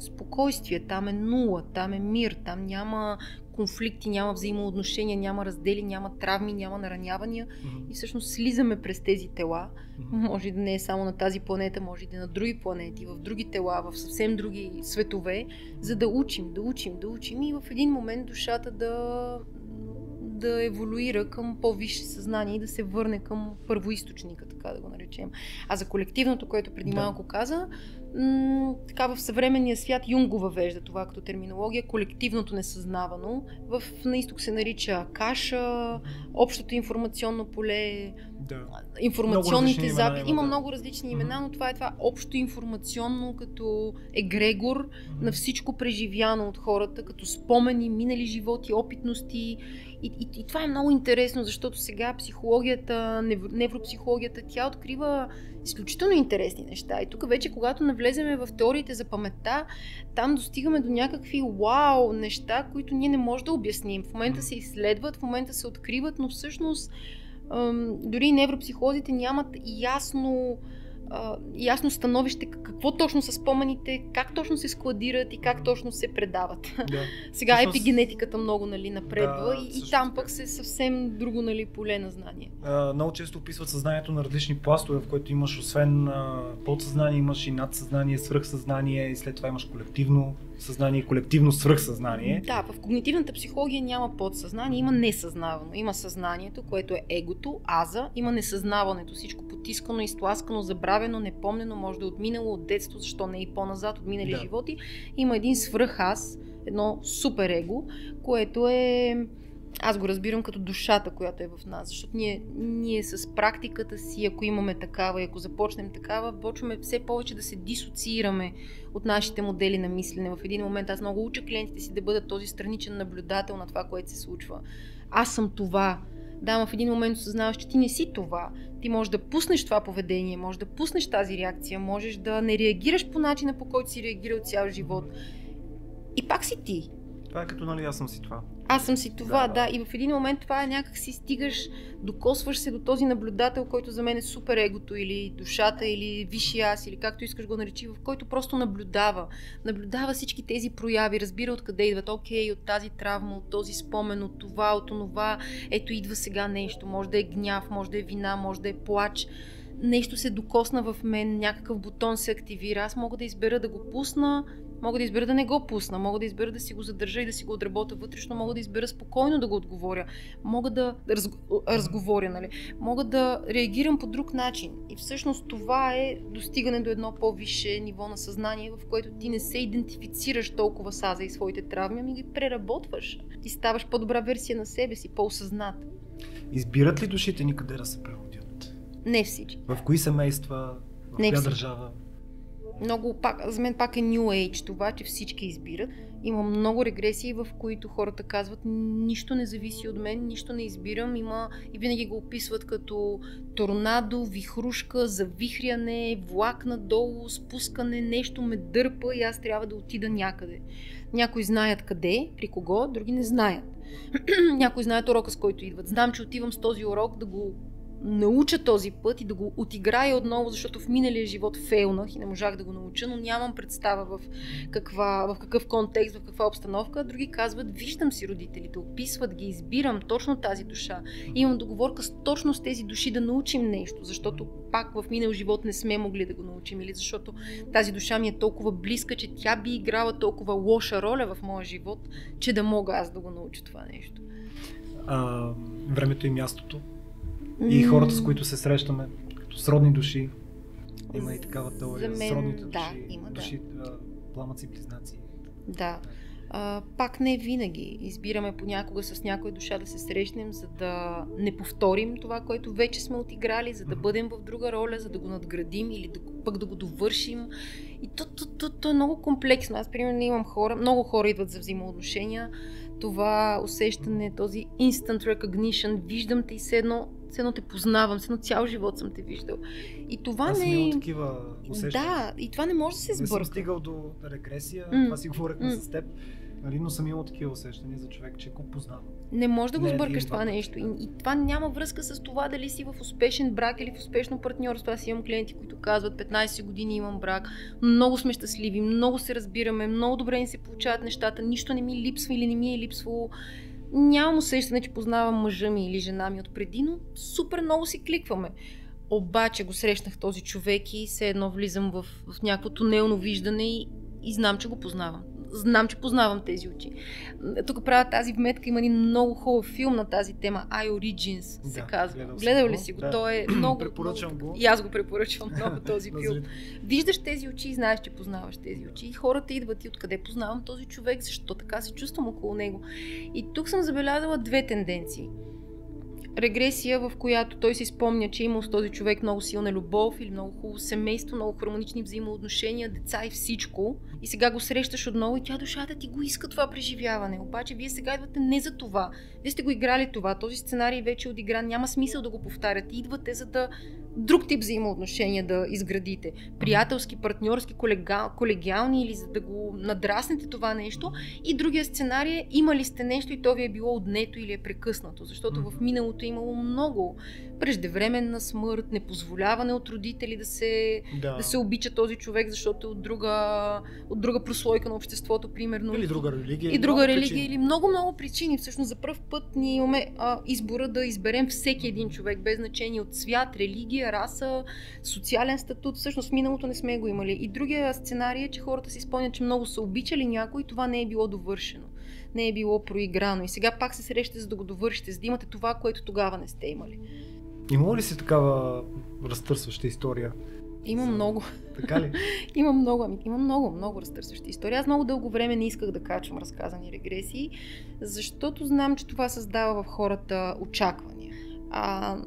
Speaker 1: спокойствие, там е нула, там е мир, там няма конфликти, няма взаимоотношения, няма раздели, няма травми, няма наранявания mm-hmm. и всъщност слизаме през тези тела. Mm-hmm. Може да не е само на тази планета, може да е на други планети, в други тела, в съвсем други светове, за да учим, да учим, да учим и в един момент душата да, да еволюира към по-висше съзнание и да се върне към първоисточника, така да го наречем. А за колективното, което преди да. малко каза, м- така в съвременния свят Юнг го въвежда това като терминология, колективното несъзнавано. В на изток се нарича каша, общото информационно поле, да. информационните записи. Има, да. много различни имена, но това е това общо информационно като егрегор mm-hmm. на всичко преживяно от хората, като спомени, минали животи, опитности и, и, и това е много интересно, защото сега психологията, невропсихологията, тя открива изключително интересни неща. И тук вече, когато навлеземе в теориите за паметта, там достигаме до някакви вау неща, които ние не можем да обясним. В момента се изследват, в момента се откриват, но всъщност дори невропсихолозите нямат ясно а, ясно становище какво точно са спомените, как точно се складират и как точно се предават.
Speaker 2: Да.
Speaker 1: Сега
Speaker 2: Всъщност-
Speaker 1: епигенетиката много нали, напредва
Speaker 2: Да,
Speaker 1: и, и там пък се съвсем друго нали, поле на знание.
Speaker 2: А, много често описват съзнанието на различни пластове, в които имаш освен а, подсъзнание, имаш и надсъзнание, свръхсъзнание и след това имаш колективно съзнание и колективно свръхсъзнание.
Speaker 1: Да, в когнитивната психология няма подсъзнание, има несъзнавано. Има съзнанието, което е егото, аза, има несъзнаването, всичко потискано, изтласкано, забравено, непомнено, може да е от минало, от детство, защо не и по-назад, от минали
Speaker 2: Да.
Speaker 1: животи. Има един свръх аз, едно супер его, което е аз го разбирам като душата, която е в нас, защото ние, ние с практиката си, ако имаме такава и ако започнем такава, почваме все повече да се дисоциираме от нашите модели на мислене. В един момент аз много уча клиентите си да бъдат този страничен наблюдател на това, което се случва. Аз съм това. Да, но в един момент осъзнаваш, че ти не си това. Ти можеш да пуснеш това поведение, можеш да пуснеш тази реакция, можеш да не реагираш по начина, по който си реагирал цял живот. И пак си ти.
Speaker 2: Това е като нали аз съм си това.
Speaker 1: Аз съм си това,
Speaker 2: Да.
Speaker 1: да. И в един момент това е някак си стигаш, докосваш се до този наблюдател, който за мен е супер егото или душата или висшия аз или както искаш го наречи, в който просто наблюдава. Наблюдава всички тези прояви, разбира откъде идват. Окей, от тази травма, от този спомен, от това, от онова. Ето идва сега нещо. Може да е гняв, може да е вина, може да е плач. Нещо се докосна в мен, някакъв бутон се активира. Аз мога да избера да го пусна, Мога да избера да не го пусна, мога да избера да си го задържа и да си го отработя вътрешно, мога да избера спокойно да го отговоря, мога да раз, разговоря, нали? мога да реагирам по друг начин. И всъщност това е достигане до едно по-висше ниво на съзнание, в което ти не се идентифицираш толкова с аза и своите травми, ами ги преработваш. Ти ставаш по-добра версия на себе си, по-осъзнат.
Speaker 2: Избират ли душите ни къде да се преводят?
Speaker 1: Не всички.
Speaker 2: В кои семейства? В
Speaker 1: Не
Speaker 2: коя
Speaker 1: всички.
Speaker 2: държава?
Speaker 1: Много, пак, за мен пак е New Age това, че всички избират. Има много регресии, в които хората казват, нищо не зависи от мен, нищо не избирам. Има и винаги го описват като торнадо, вихрушка, завихряне, влак надолу, спускане, нещо ме дърпа и аз трябва да отида някъде. Някои знаят къде, при кого, други не знаят. Някои знаят урока, с който идват. Знам, че отивам с този урок да го науча този път и да го отиграя отново, защото в миналия живот фейлнах и не можах да го науча, но нямам представа в, каква, в какъв контекст, в каква обстановка. Други казват, виждам си родителите, описват ги, избирам точно тази душа. Имам договорка с, точно с тези души да научим нещо, защото пак в минал живот не сме могли да го научим или защото тази душа ми е толкова близка, че тя би играла толкова лоша роля в моя живот, че да мога аз да го науча това нещо.
Speaker 2: А, времето и мястото. И хората, с които се срещаме, като сродни души. Има и такава теория.
Speaker 1: За мен,
Speaker 2: сродните
Speaker 1: да,
Speaker 2: души,
Speaker 1: има, да.
Speaker 2: души пламъци близнаци.
Speaker 1: Да. А, пак не винаги. Избираме понякога с някоя душа да се срещнем, за да не повторим това, което вече сме отиграли, за да бъдем в друга роля, за да го надградим или да, пък да го довършим. И то, то, то, то е много комплексно. Аз, примерно, имам хора, много хора идват за взаимоотношения. Това усещане, този instant recognition, виждам те и все едно, все едно те познавам, все едно цял живот съм те виждал. И това
Speaker 2: Аз
Speaker 1: не
Speaker 2: имал
Speaker 1: е...
Speaker 2: такива усещания.
Speaker 1: Да, и това не може да се
Speaker 2: Не съм
Speaker 1: сбърка.
Speaker 2: стигал до регресия,
Speaker 1: М.
Speaker 2: това си говорихме
Speaker 1: М.
Speaker 2: с теб, нали, но съм имал такива усещания за човек, че го познавам.
Speaker 1: Не можеш да го
Speaker 2: Не,
Speaker 1: сбъркаш
Speaker 2: един,
Speaker 1: това нещо. И, и това няма връзка с това дали си в успешен брак или в успешно партньорство. Аз имам клиенти, които казват 15 години имам брак, много сме щастливи, много се разбираме, много добре ни се получават нещата, нищо не ми липсва или не ми е липсвало. Нямам усещане, че познавам мъжа ми или жена ми отпреди, но супер много си кликваме. Обаче го срещнах този човек и все едно влизам в, в някакво тунелно виждане и, и знам, че го познавам. Знам, че познавам тези очи. Тук правя тази вметка, има един много хубав филм на тази тема, I Origins се
Speaker 2: Да,
Speaker 1: казва.
Speaker 2: гледал
Speaker 1: ли си го?
Speaker 2: да.
Speaker 1: Той е много...
Speaker 2: Препоръчвам
Speaker 1: много...
Speaker 2: го.
Speaker 1: И аз го препоръчвам много този филм. Виждаш тези очи и знаеш, че познаваш тези очи. И хората идват и откъде познавам този човек, защо така се чувствам около него. И тук съм забелязала две тенденции. Регресия, в която той си спомня, че е имал с този човек много силна любов или много хубаво семейство, много хармонични взаимоотношения, деца и всичко. И сега го срещаш отново и тя душата ти го иска това преживяване. Обаче вие сега идвате не за това. Вие сте го играли това. Този сценарий вече е отигран. Няма смисъл да го повтаряте. Идвате за да друг тип взаимоотношения да изградите. Приятелски, партньорски, колега, колегиални или за да го надраснете това нещо. И другия сценарий е имали сте нещо и то ви е било отнето или е прекъснато. Защото в миналото е имало много преждевременна смърт, непозволяване от родители да се, да. да се обича този човек, защото е от друга, от друга прослойка на обществото, примерно.
Speaker 2: Или друга религия.
Speaker 1: И друга религия, причини. или много-много причини. Всъщност за първ път ние имаме а, избора да изберем всеки един човек, без значение от свят, религия, раса, социален статут. Всъщност в миналото не сме го имали. И другия сценарий е, че хората си спомнят, че много са обичали някой и това не е било довършено не е било проиграно. И сега пак се срещате, за да го довършите, за да имате това, което тогава не сте имали.
Speaker 2: Има ли си такава разтърсваща история?
Speaker 1: Има много.
Speaker 2: Така ли?
Speaker 1: има много, ами, има много, много разтърсващи истории. Аз много дълго време не исках да качвам разказани регресии, защото знам, че това създава в хората очаквания. А,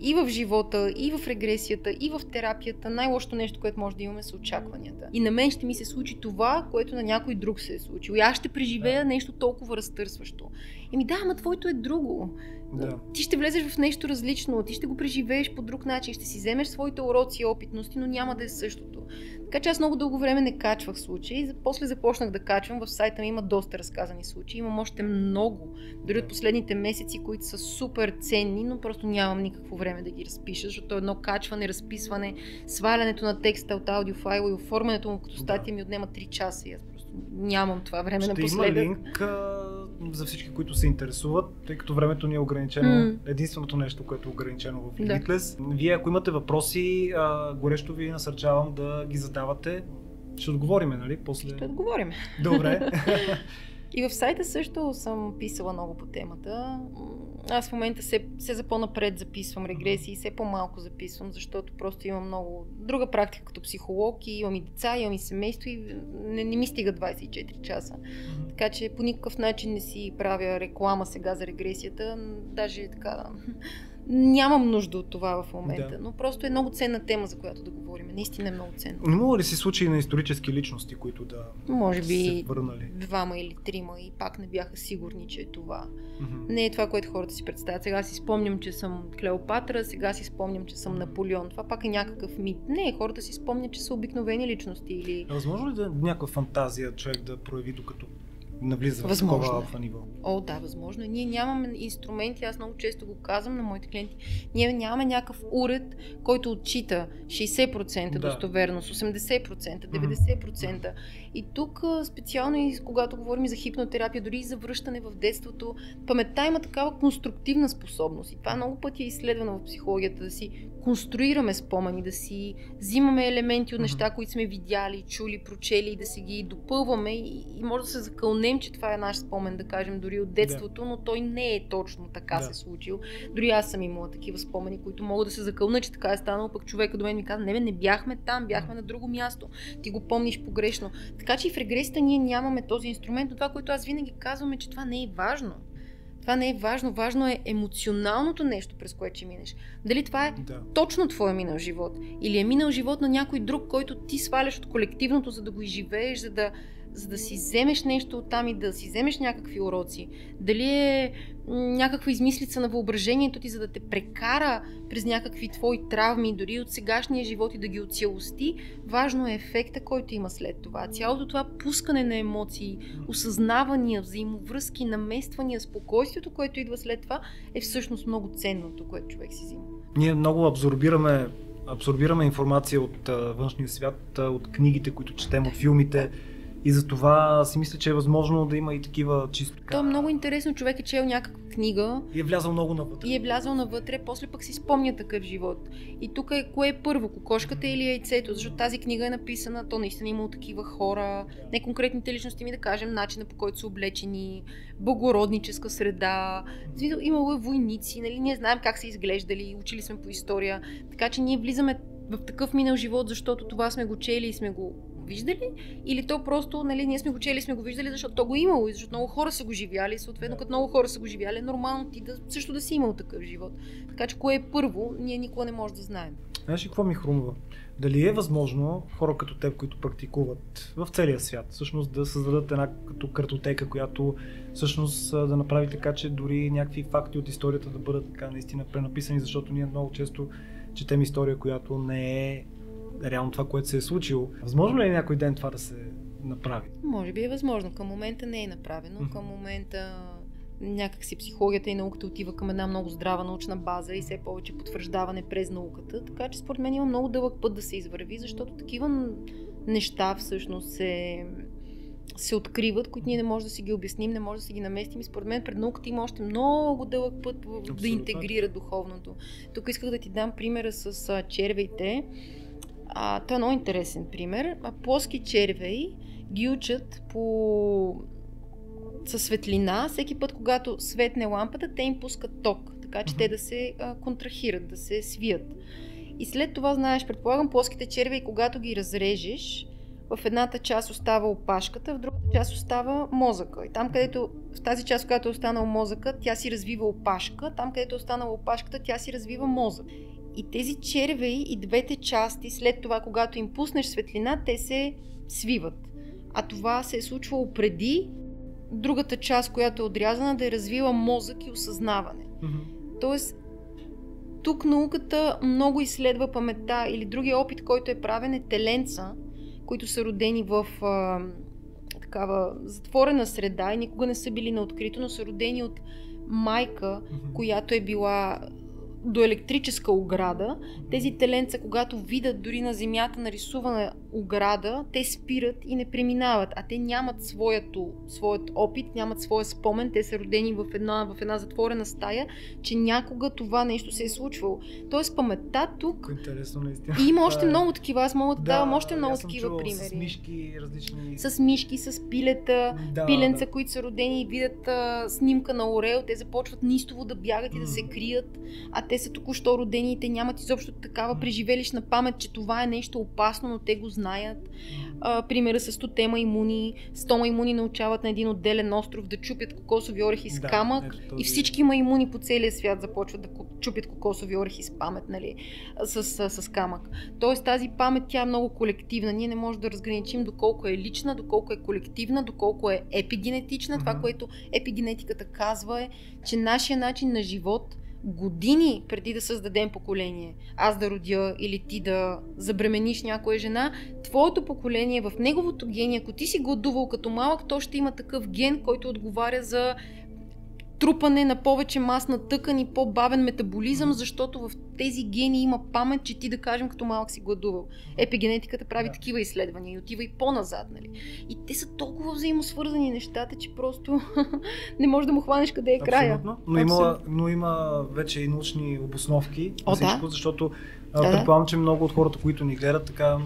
Speaker 1: и в живота, и в регресията, и в терапията, най-лошото нещо, което може да имаме са очакванията. И на мен ще ми се случи това, което на някой друг се е случило. И аз ще преживея да. нещо толкова разтърсващо. Еми да, ама твоето е друго. Да. Ти ще влезеш в нещо различно, ти ще го преживееш по друг начин, ще си вземеш своите уроци и опитности, но няма да е същото. Така че аз много дълго време не качвах случаи. После започнах да качвам. В сайта ми има доста разказани случаи. Имам още много. Дори от последните месеци, които са супер ценни, но просто нямам никакво време да ги разпиша, защото едно качване, разписване, свалянето на текста от аудиофайла и оформянето му като статия ми отнема 3 часа. И аз просто нямам това време
Speaker 2: Ще
Speaker 1: напоследък.
Speaker 2: Има линк за всички, които се интересуват, тъй като времето ни е ограничено. Mm. Единственото нещо, което е ограничено в Limitless. Да. Вие, ако имате въпроси, а, горещо ви насърчавам да ги задавате. Ще отговориме, нали? После...
Speaker 1: Ще отговориме.
Speaker 2: Добре.
Speaker 1: И в сайта също съм писала много по темата. Аз в момента се, се за по-напред записвам регресии, все по-малко записвам, защото просто имам много друга практика като психолог и имам и деца, имам и семейство и не, не ми стига 24 часа. Така че по никакъв начин не си правя реклама сега за регресията. Даже така нямам нужда от това в момента, да. но просто е много ценна тема, за която да говорим. Наистина е много ценна.
Speaker 2: Не мога ли си случаи на исторически личности, които да
Speaker 1: Може би
Speaker 2: се върнали?
Speaker 1: двама или трима и пак не бяха сигурни, че е това. Mm-hmm. Не е това, което хората си представят. Сега си спомням, че съм Клеопатра, сега си спомням, че съм Наполеон. Това пак е някакъв мит. Не, хората си спомнят, че са обикновени личности или...
Speaker 2: възможно ли да е някаква фантазия човек да прояви докато навлиза в такова алфа ниво.
Speaker 1: О, да, възможно. Ние нямаме инструменти, аз много често го казвам на моите клиенти. Ние нямаме някакъв уред, който отчита 60% да. достоверност, 80%, 90%. Mm-hmm. И тук специално и когато говорим за хипнотерапия, дори и за връщане в детството, паметта има такава конструктивна способност. И това много пъти е изследвано в психологията, да си конструираме спомени, да си взимаме елементи от неща, които сме видяли, чули, прочели и да си ги допълваме и, и може да се закълнем, че това е наш спомен, да кажем, дори от детството, да. но той не е точно така да. се случил. Дори аз съм имала такива спомени, които мога да се закълна, че така е станало, пък човека до мен ми каза, не, не бяхме там, бяхме на друго място. Ти го помниш погрешно. Така че и в регресията ние нямаме този инструмент, но това, което аз винаги казвам е, че това не е важно. Това не е важно. Важно е емоционалното нещо, през което ще минеш. Дали това е да. точно твоя минал живот или е минал живот на някой друг, който ти сваляш от колективното, за да го изживееш, за да за да си вземеш нещо от там и да си вземеш някакви уроци. Дали е някаква измислица на въображението ти, за да те прекара през някакви твои травми, дори от сегашния живот и да ги оцелости, важно е ефекта, който има след това. Цялото това пускане на емоции, осъзнавания, взаимовръзки, намествания, спокойствието, което идва след това, е всъщност много ценното, което човек си взима.
Speaker 2: Ние много абсорбираме абсорбираме информация от външния свят, от книгите, които четем, от филмите. И за това си мисля, че е възможно да има и такива чисто така...
Speaker 1: То е много интересно. Човек е чел някаква книга.
Speaker 2: И е влязал много навътре.
Speaker 1: И е влязал навътре, после пък си спомня такъв живот. И тук е кое е първо, кокошката или яйцето, защото тази книга е написана, то наистина има такива хора, не конкретните личности ми да кажем, начина по който са облечени, благородническа среда. Имало е войници, нали? Ние знаем как са изглеждали, учили сме по история. Така че ние влизаме в такъв минал живот, защото това сме го чели и сме го виждали, или то просто, нали, ние сме го чели, сме го виждали, защото то го е имало и защото много хора са го живяли, съответно като много хора са го живяли, е нормално ти да, също да си имал такъв живот. Така че кое е първо, ние никога не може да знаем.
Speaker 2: Знаеш ли какво ми хрумва? Дали е възможно хора като теб, които практикуват в целия свят, всъщност да създадат една като картотека, която всъщност да направи така, че дори някакви факти от историята да бъдат така наистина пренаписани, защото ние много често четем история, която не е реално това, което се е случило. Възможно ли е някой ден това да се направи?
Speaker 1: Може би е възможно. Към момента не е направено. Mm-hmm. Към момента някакси психологията и науката отива към една много здрава научна база и все повече потвърждаване през науката. Така че според мен има много дълъг път да се извърви, защото такива неща всъщност се, се откриват, които ние не можем да си ги обясним, не можем да си ги наместим. И според мен пред науката има още много дълъг път Абсолютно. да интегрира духовното. Тук исках да ти дам примера с а, червейте. А, това е много интересен пример. А, плоски червей ги учат по със светлина, всеки път, когато светне лампата, те им пускат ток, така че mm-hmm. те да се а, контрахират, да се свият. И след това, знаеш, предполагам, плоските червеи, когато ги разрежеш, в едната част остава опашката, в другата част остава мозъка. И там, където, в тази част, която е останал мозъка, тя си развива опашка, там, където е останала опашката, тя си развива мозък. И тези червеи и двете части, след това, когато им пуснеш светлина, те се свиват. А това се е случвало преди другата част, която е отрязана, да е развила мозък и осъзнаване. Mm-hmm. Тоест, тук науката много изследва паметта или другия опит, който е правен е теленца, които са родени в а, такава затворена среда и никога не са били на открито, но са родени от майка, mm-hmm. която е била до електрическа ограда, тези теленца, когато видят дори на земята нарисувана ограда, те спират и не преминават, а те нямат своето, своят опит, нямат своя спомен, те са родени в една, в една затворена стая, че някога това нещо се е случвало. Тоест паметта тук...
Speaker 2: Интересно, наистина.
Speaker 1: И има още е... много такива, аз мога да, да давам още много такива примери.
Speaker 2: С мишки различни.
Speaker 1: С мишки, с пилета, да, пиленца, да. които са родени и видят а, снимка на Орел, те започват нистово да бягат и да се крият, а те са току-що родени и те нямат изобщо такава преживелищна памет, че това е нещо опасно, но те го знаят. А, примера с стотема имуни. Стома имуни научават на един отделен остров да чупят кокосови орехи с да, камък ето, този... и всички маймуни по целия свят започват да чупят кокосови орехи с памет, нали, с, с, с камък. Тоест тази памет, тя е много колективна. Ние не можем да разграничим доколко е лична, доколко е колективна, доколко е епигенетична. Mm-hmm. Това, което епигенетиката казва е, че нашия начин на живот – години преди да създадем поколение, аз да родя или ти да забремениш някоя жена, твоето поколение в неговото гени, ако ти си гладувал като малък, то ще има такъв ген, който отговаря за трупане на повече масна тъкан и по-бавен метаболизъм, защото в тези гени има памет, че ти да кажем като малък си гладувал. Епигенетиката прави да. такива изследвания и отива и по-назад. Нали? И те са толкова взаимосвързани нещата, че просто не можеш да му хванеш къде е края.
Speaker 2: Абсолютно. Но, има, но има вече и научни обосновки
Speaker 1: О, всичко,
Speaker 2: да? защото да, предполагам, че много от хората, които ни гледат, така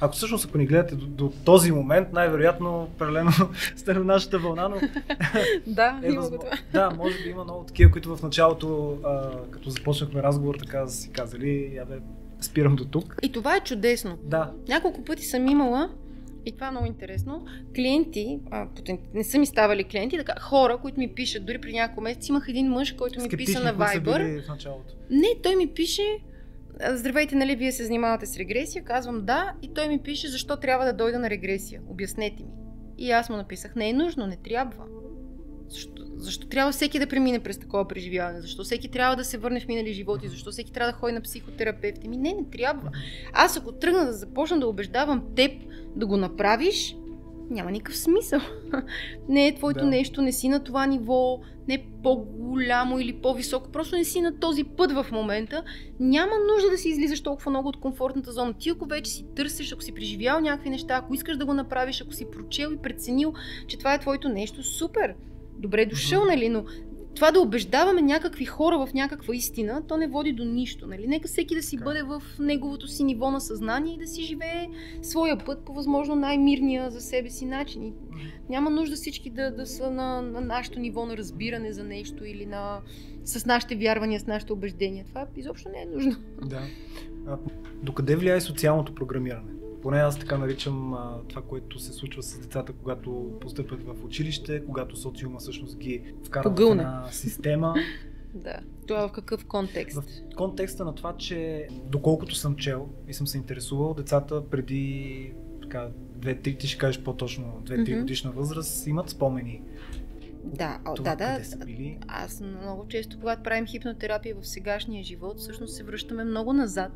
Speaker 2: ако всъщност ако ни гледате до, до този момент, най-вероятно прелено сте на нашата вълна, но...
Speaker 1: да,
Speaker 2: е
Speaker 1: има възможно... това.
Speaker 2: Да, може би има много такива, които в началото, а, като започнахме разговор, така си казали, я бе, спирам до тук.
Speaker 1: И това е чудесно.
Speaker 2: Да.
Speaker 1: Няколко пъти съм имала и това е много интересно. Клиенти, а, не са ми ставали клиенти, така, хора, които ми пишат, дори при няколко месеца, имах един мъж, който ми Скептични, писа на Viber.
Speaker 2: В началото.
Speaker 1: Не, той ми пише, Здравейте, нали вие се занимавате с регресия? Казвам да и той ми пише защо трябва да дойда на регресия. Обяснете ми. И аз му написах, не е нужно, не трябва. Защо, защо трябва всеки да премине през такова преживяване? Защо всеки трябва да се върне в минали животи? Защо всеки трябва да ходи на психотерапевти? Ми не, не трябва. Аз ако тръгна да започна да убеждавам теб да го направиш, няма никакъв смисъл. не е твоето да. нещо, не си на това ниво, не е по-голямо или по-високо, просто не си на този път в момента. Няма нужда да си излизаш толкова много от комфортната зона. Ти ако вече си търсиш, ако си преживял някакви неща, ако искаш да го направиш, ако си прочел и преценил, че това е твоето нещо, супер! Добре дошъл, нали? Но това да убеждаваме някакви хора в някаква истина, то не води до нищо. Нали? Нека всеки да си okay. бъде в неговото си ниво на съзнание и да си живее своя път по възможно най-мирния за себе си начин. И няма нужда всички да, да са на, на нашето ниво на разбиране за нещо или на, с нашите вярвания, с нашите убеждения. Това изобщо не е нужно.
Speaker 2: Да. А, докъде влияе социалното програмиране? Поне аз така наричам а, това, което се случва с децата, когато постъпят в училище, когато социума всъщност ги вкара в една система.
Speaker 1: да. Това в какъв контекст? В
Speaker 2: контекста на това, че доколкото съм чел и съм се интересувал, децата преди така, 2-3, ти ще кажеш по-точно, 2-3 mm-hmm. годишна възраст, имат спомени.
Speaker 1: Да, о,
Speaker 2: това
Speaker 1: да, да.
Speaker 2: къде са били?
Speaker 1: Аз много често, когато правим хипнотерапия в сегашния живот, всъщност се връщаме много назад,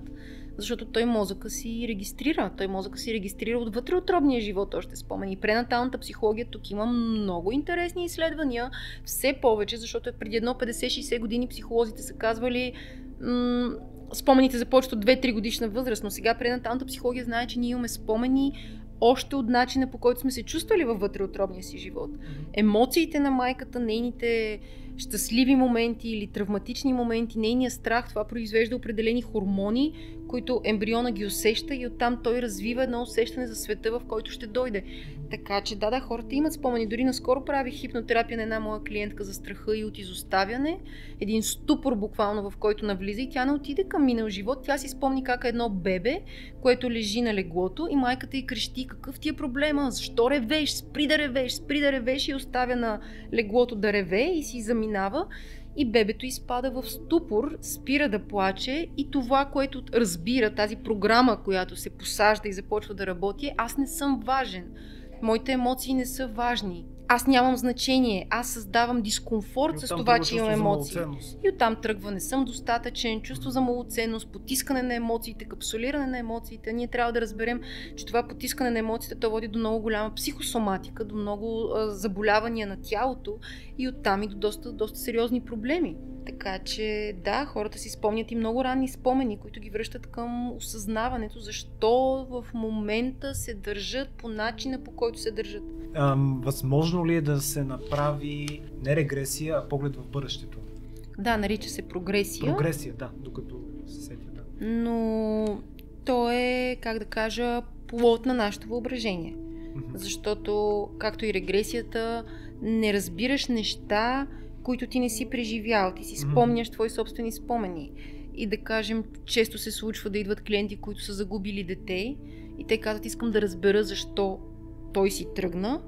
Speaker 1: защото той мозъка си регистрира. Той мозъка си регистрира от вътреотробния живот, още спомени. Пренаталната психология тук има много интересни изследвания, все повече, защото е преди едно 50-60 години психолозите са казвали м- спомените започват от 2-3 годишна възраст, но сега пренаталната психология знае, че ние имаме спомени още от начина по който сме се чувствали във вътреотробния си живот. Емоциите на майката, нейните щастливи моменти или травматични моменти, нейния страх, това произвежда определени хормони, които ембриона ги усеща и оттам той развива едно усещане за света, в който ще дойде. Така че да, да, хората имат спомени. Дори наскоро правих хипнотерапия на една моя клиентка за страха и от изоставяне. Един ступор буквално, в който навлиза и тя не отиде към минал живот. Тя си спомни как едно бебе, което лежи на леглото и майката й крещи какъв ти е проблема, защо ревеш, спри да ревеш, спри да ревеш и оставя на леглото да реве и си заминава и бебето изпада в ступор, спира да плаче и това, което разбира, тази програма, която се посажда и започва да работи, е, аз не съм важен. Моите емоции не са важни. Аз нямам значение. Аз създавам дискомфорт с това, че имам емоции. И оттам тръгва не съм достатъчен, чувство за малоценност, потискане на емоциите, капсулиране на емоциите. Ние трябва да разберем, че това потискане на емоциите то води до много голяма психосоматика, до много а, заболявания на тялото и оттам и до доста, доста сериозни проблеми. Така че да, хората си спомнят и много ранни спомени, които ги връщат към осъзнаването, защо в момента се държат по начина по който се държат.
Speaker 2: Ам, възможно ли е да се направи не регресия, а поглед в бъдещето?
Speaker 1: Да, нарича се прогресия.
Speaker 2: Прогресия, да, докато се сетя, да.
Speaker 1: Но то е, как да кажа, плод на нашето въображение. Защото, както и регресията, не разбираш неща, които ти не си преживял. Ти си спомняш твои собствени спомени. И да кажем, често се случва да идват клиенти, които са загубили дете и те казват, искам да разбера защо той си тръгна.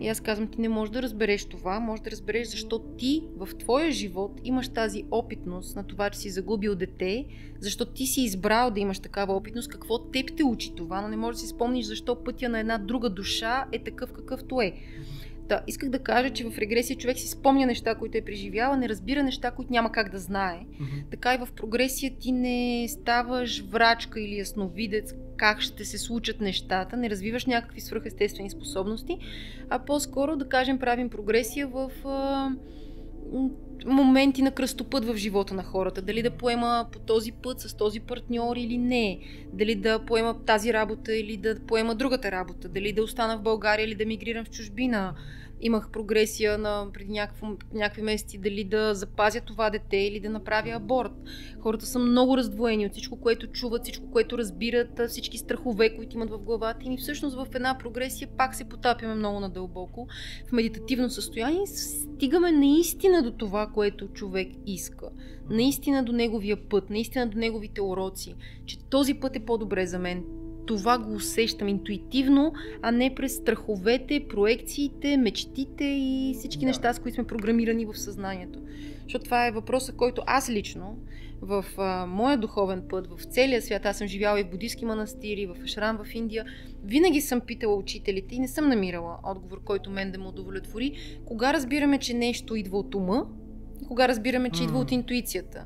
Speaker 1: И аз казвам, ти не можеш да разбереш това, можеш да разбереш защо ти в твоя живот имаш тази опитност на това, че си загубил дете, защо ти си избрал да имаш такава опитност, какво теб те учи това, но не можеш да си спомниш защо пътя на една друга душа е такъв какъвто е. Да, исках да кажа, че в регресия човек си спомня неща, които е преживял, не разбира неща, които няма как да знае.
Speaker 2: Мгм.
Speaker 1: Така и в прогресия ти не ставаш врачка или ясновидец как ще се случат нещата, не развиваш някакви свръхестествени способности, а по-скоро, да кажем, правим прогресия в моменти на кръстопът в живота на хората. Дали да поема по този път с този партньор или не. Дали да поема тази работа или да поема другата работа. Дали да остана в България или да мигрирам в чужбина. Имах прогресия на преди някакво, някакви месеци дали да запазя това дете или да направя аборт. Хората са много раздвоени от всичко, което чуват, всичко, което разбират, всички страхове, които имат в главата им. И всъщност в една прогресия пак се потапяме много надълбоко в медитативно състояние и стигаме наистина до това, което човек иска. Наистина до неговия път, наистина до неговите уроци. Че този път е по-добре за мен. Това го усещам интуитивно, а не през страховете, проекциите, мечтите и всички
Speaker 2: Да.
Speaker 1: неща, с които сме програмирани в съзнанието. Защото това е въпросът, който аз лично в а, моя духовен път, в целия свят, аз съм живяла и в буддийски манастири, в Ашрам, в Индия, винаги съм питала учителите и не съм намирала отговор, който мен да му удовлетвори. Кога разбираме, че нещо идва от ума и кога разбираме, че идва
Speaker 2: М.
Speaker 1: от интуицията.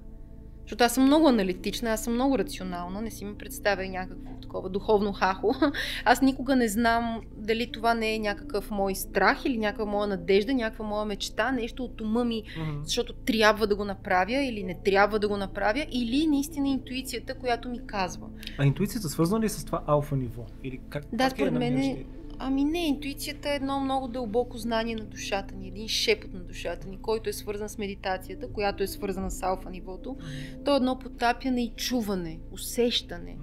Speaker 1: Защото аз съм много аналитична, аз съм много рационална, не си ми представя и някакво такова духовно хахо. Аз никога не знам дали това не е някакъв мой страх или някаква моя надежда, някаква моя мечта, нещо от ума ми, защото трябва да го направя или не трябва да го направя, или наистина интуицията, която ми казва.
Speaker 2: А интуицията свързана ли е с това алфа ниво? Или как,
Speaker 1: Да,
Speaker 2: как
Speaker 1: според
Speaker 2: я
Speaker 1: мен е-? Ами не, интуицията е едно много дълбоко знание на душата ни, един шепот на душата ни, който е свързан с медитацията, която е свързана с алфа нивото. То е едно потапяне и чуване, усещане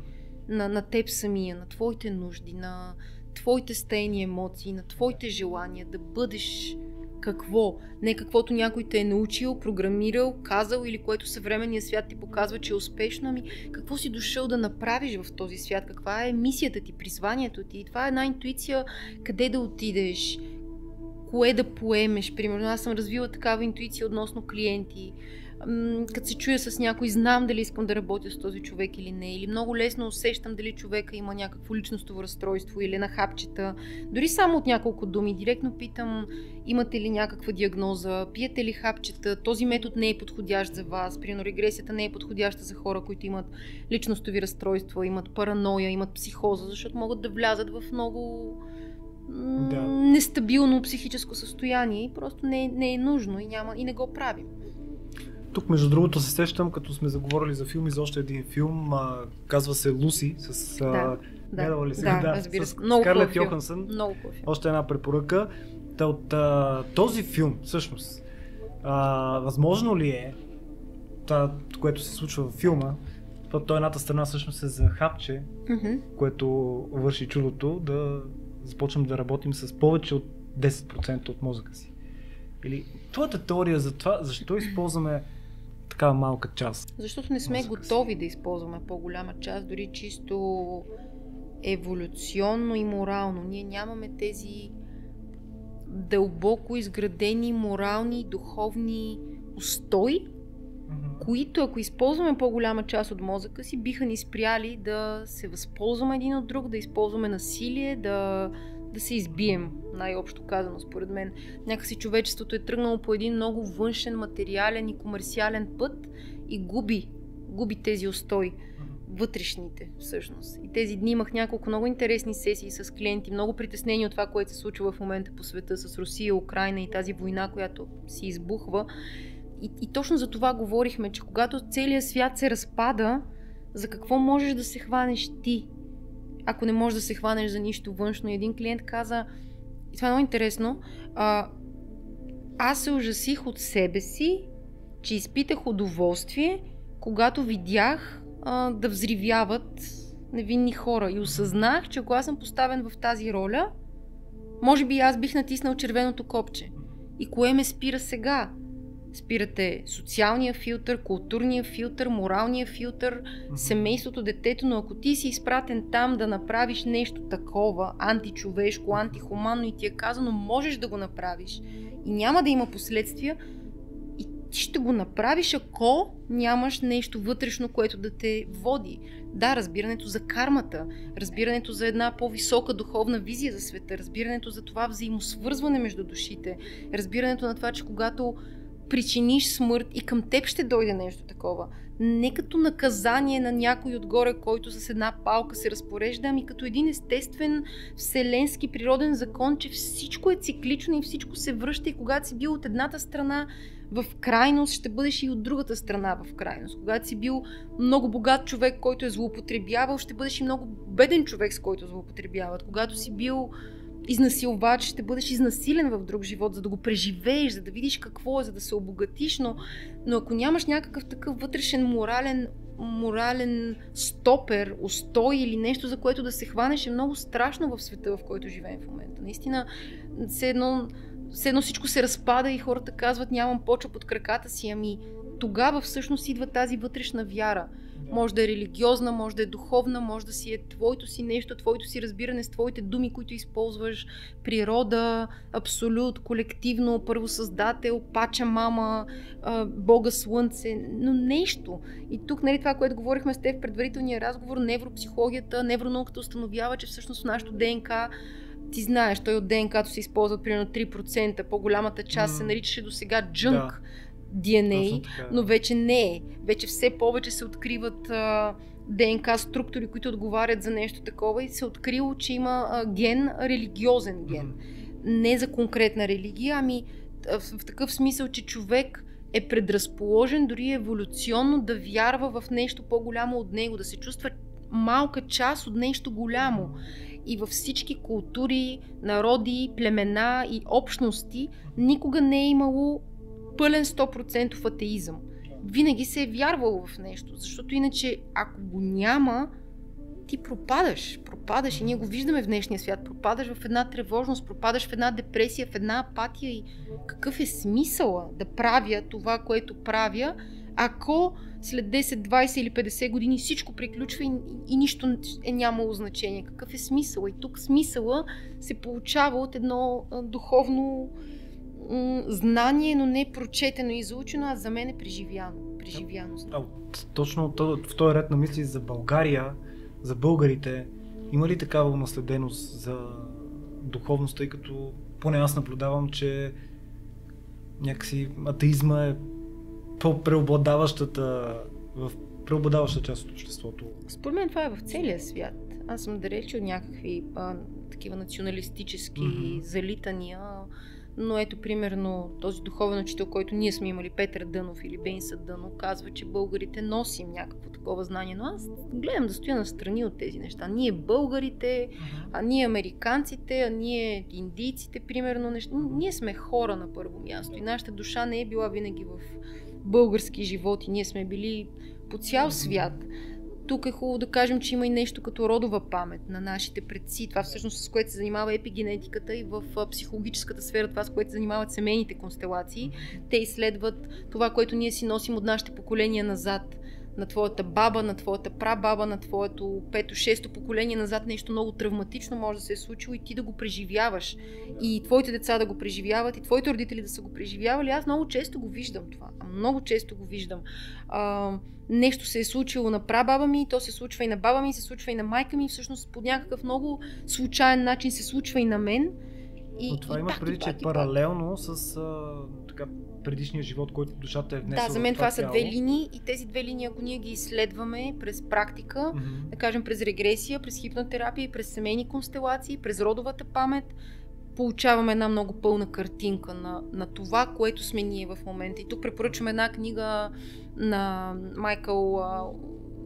Speaker 1: на, на теб самия, на твоите нужди, на твоите стейни емоции, на твоите желания да бъдеш какво, не каквото някой те е научил, програмирал, казал или което съвременният свят ти показва, че е успешно, ами какво си дошъл да направиш в този свят, каква е мисията ти, призванието ти. Това е една интуиция къде да отидеш, кое да поемеш. Примерно аз съм развила такава интуиция относно клиенти. Като се чуя с някой, знам дали искам да работя с този човек или не, или много лесно усещам дали човека има някакво личностово разстройство или на хапчета. Дори само от няколко думи, директно питам, имате ли някаква диагноза, пиете ли хапчета, този метод не е подходящ за вас, примерно регресията не е подходяща за хора, които имат личностови разстройства, имат параноя, имат психоза, защото могат да влязат в много да. нестабилно психическо състояние и просто не, не е нужно и, няма, и не го правим.
Speaker 2: Тук, между другото, се сещам, като сме заговорили за филми, за още един филм, а, казва се Луси, с...
Speaker 1: Да,
Speaker 2: да, ли сега?
Speaker 1: Да, да, разбира се. Много
Speaker 2: Скарлет Йохансън.
Speaker 1: Много
Speaker 2: Още една препоръка. Та от а, този филм, всъщност, а, възможно ли е, това, което се случва в филма, то едната страна всъщност е за хапче,
Speaker 1: mm-hmm.
Speaker 2: което върши чудото, да започнем да работим с повече от 10% от мозъка си. Или твоята теория за това, защо използваме такава малка част?
Speaker 1: Защото не сме готови да използваме по-голяма част, дори чисто еволюционно и морално. Ние нямаме тези дълбоко изградени морални и духовни устои, които ако използваме по-голяма част от мозъка си, биха ни спряли да се възползваме един от друг, да използваме насилие, да, да се избием, най-общо казано, според мен. Някакси човечеството е тръгнало по един много външен, материален и комерциален път и губи, губи тези устои вътрешните, всъщност. И тези дни имах няколко много интересни сесии с клиенти, много притеснени от това, което се случва в момента по света с Русия, Украина и тази война, която си избухва. И, и точно за това говорихме, че когато целият свят се разпада, за какво можеш да се хванеш ти, ако не можеш да се хванеш за нищо външно. Един клиент каза, и това е много интересно, а, аз се ужасих от себе си, че изпитах удоволствие, когато видях а, да взривяват невинни хора. И осъзнах, че ако аз съм поставен в тази роля, може би аз бих натиснал червеното копче. И кое ме спира сега? Спирате социалния филтър, културния филтър, моралния филтър, mm-hmm. семейството, детето, но ако ти си изпратен там да направиш нещо такова, античовешко, антихуманно и ти е казано, можеш да го направиш и няма да има последствия, и ти ще го направиш, ако нямаш нещо вътрешно, което да те води. Да, разбирането за кармата, разбирането за една по-висока духовна визия за света, разбирането за това взаимосвързване между душите, разбирането на това, че когато причиниш смърт и към теб ще дойде нещо такова. Не като наказание на някой отгоре, който с една палка се разпорежда, ами като един естествен вселенски природен закон, че всичко е циклично и всичко се връща и когато си бил от едната страна в крайност, ще бъдеш и от другата страна в крайност. Когато си бил много богат човек, който е злоупотребявал, ще бъдеш и много беден човек, с който злоупотребяват. Когато си бил изнасилвач, ще бъдеш изнасилен в друг живот, за да го преживееш, за да видиш какво е, за да се обогатиш, но, но ако нямаш някакъв такъв вътрешен морален, морален стопер, устой или нещо, за което да се хванеш, е много страшно в света, в който живеем в момента. Наистина, все едно, все едно всичко се разпада и хората казват, нямам почва под краката си, ами тогава всъщност идва тази вътрешна вяра – може да е религиозна, може да е духовна, може да си е твоето си нещо, твоето си разбиране с твоите думи, които използваш, природа, абсолют, колективно, първосъздател, пача мама, Бога Слънце, но нещо. И тук, нали, това, което говорихме с теб в предварителния разговор, невропсихологията, невронауката установява, че всъщност нашото ДНК ти знаеш, той от ДНК-то се използват примерно 3%, по-голямата част mm. се наричаше до сега джънк. Да DNA, но вече не е. Вече все повече се откриват а, ДНК структури, които отговарят за нещо такова и се е открило, че има а, ген, религиозен ген. Mm-hmm. Не за конкретна религия, ами в, в такъв смисъл, че човек е предразположен дори еволюционно да вярва в нещо по-голямо от него, да се чувства малка част от нещо голямо. И във всички култури, народи, племена и общности никога не е имало пълен 100% атеизъм. Винаги се е вярвало в нещо, защото иначе ако го няма, ти пропадаш, пропадаш и ние го виждаме в днешния свят, пропадаш в една тревожност, пропадаш в една депресия, в една апатия и какъв е смисъла да правя това, което правя, ако след 10, 20 или 50 години всичко приключва и, и нищо е нямало значение. Какъв е смисъл? И тук смисъла се получава от едно духовно м- знание, но не прочетено и заучено, а за мен е преживяно. Преживяно.
Speaker 2: А, точно в този ред на мисли за България, за българите, има ли такава унаследеност за духовност, тъй като поне аз наблюдавам, че някакси атеизма е по-преобладаващата в преобладаваща част от обществото.
Speaker 1: Според мен това е в целия свят. Аз съм далеч от някакви а, такива националистически mm-hmm. залитания, но ето примерно този духовен учител, който ние сме имали, Петър Дънов или Бейнса Дънов, казва, че българите носим някакво такова знание, но аз гледам да стоя настрани от тези неща. Ние българите, а ние американците, а ние индийците, примерно, неща. ние сме хора на първо място и нашата душа не е била винаги в български животи. Ние сме били по цял свят. Тук е хубаво да кажем, че има и нещо като родова памет на нашите предци. Това всъщност с което се занимава епигенетиката и в психологическата сфера, това с което се занимават семейните констелации. Те изследват това, което ние си носим от нашите поколения назад на твоята баба, на твоята прабаба, на твоето пето, шесто поколение назад нещо много травматично може да се е случило и ти да го преживяваш. И твоите деца да го преживяват, и твоите родители да са го преживявали. Аз много често го виждам това. Много често го виждам. А, нещо се е случило на прабаба ми, то се случва и на баба ми, се случва и на майка ми, всъщност по някакъв много случайен начин се случва и на мен.
Speaker 2: И, Но това има преди, че е паралелно с а, така, предишния живот, който душата е внесла.
Speaker 1: Да, за мен това, това са две линии и тези две линии, ако ние ги изследваме през практика, mm-hmm. да кажем през регресия, през хипнотерапия, през семейни констелации, през родовата памет, получаваме една много пълна картинка на, на това, което сме ние в момента. И тук препоръчвам една книга на Майкъл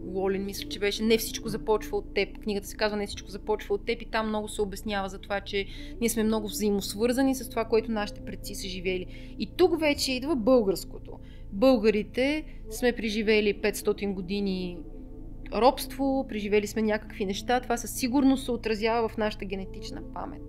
Speaker 1: Уолин, мисля, че беше Не всичко започва от теб. Книгата се казва Не всичко започва от теб и там много се обяснява за това, че ние сме много взаимосвързани с това, което нашите предци са живели. И тук вече идва българското. Българите сме преживели 500 години робство, преживели сме някакви неща. Това със сигурност се отразява в нашата генетична памет.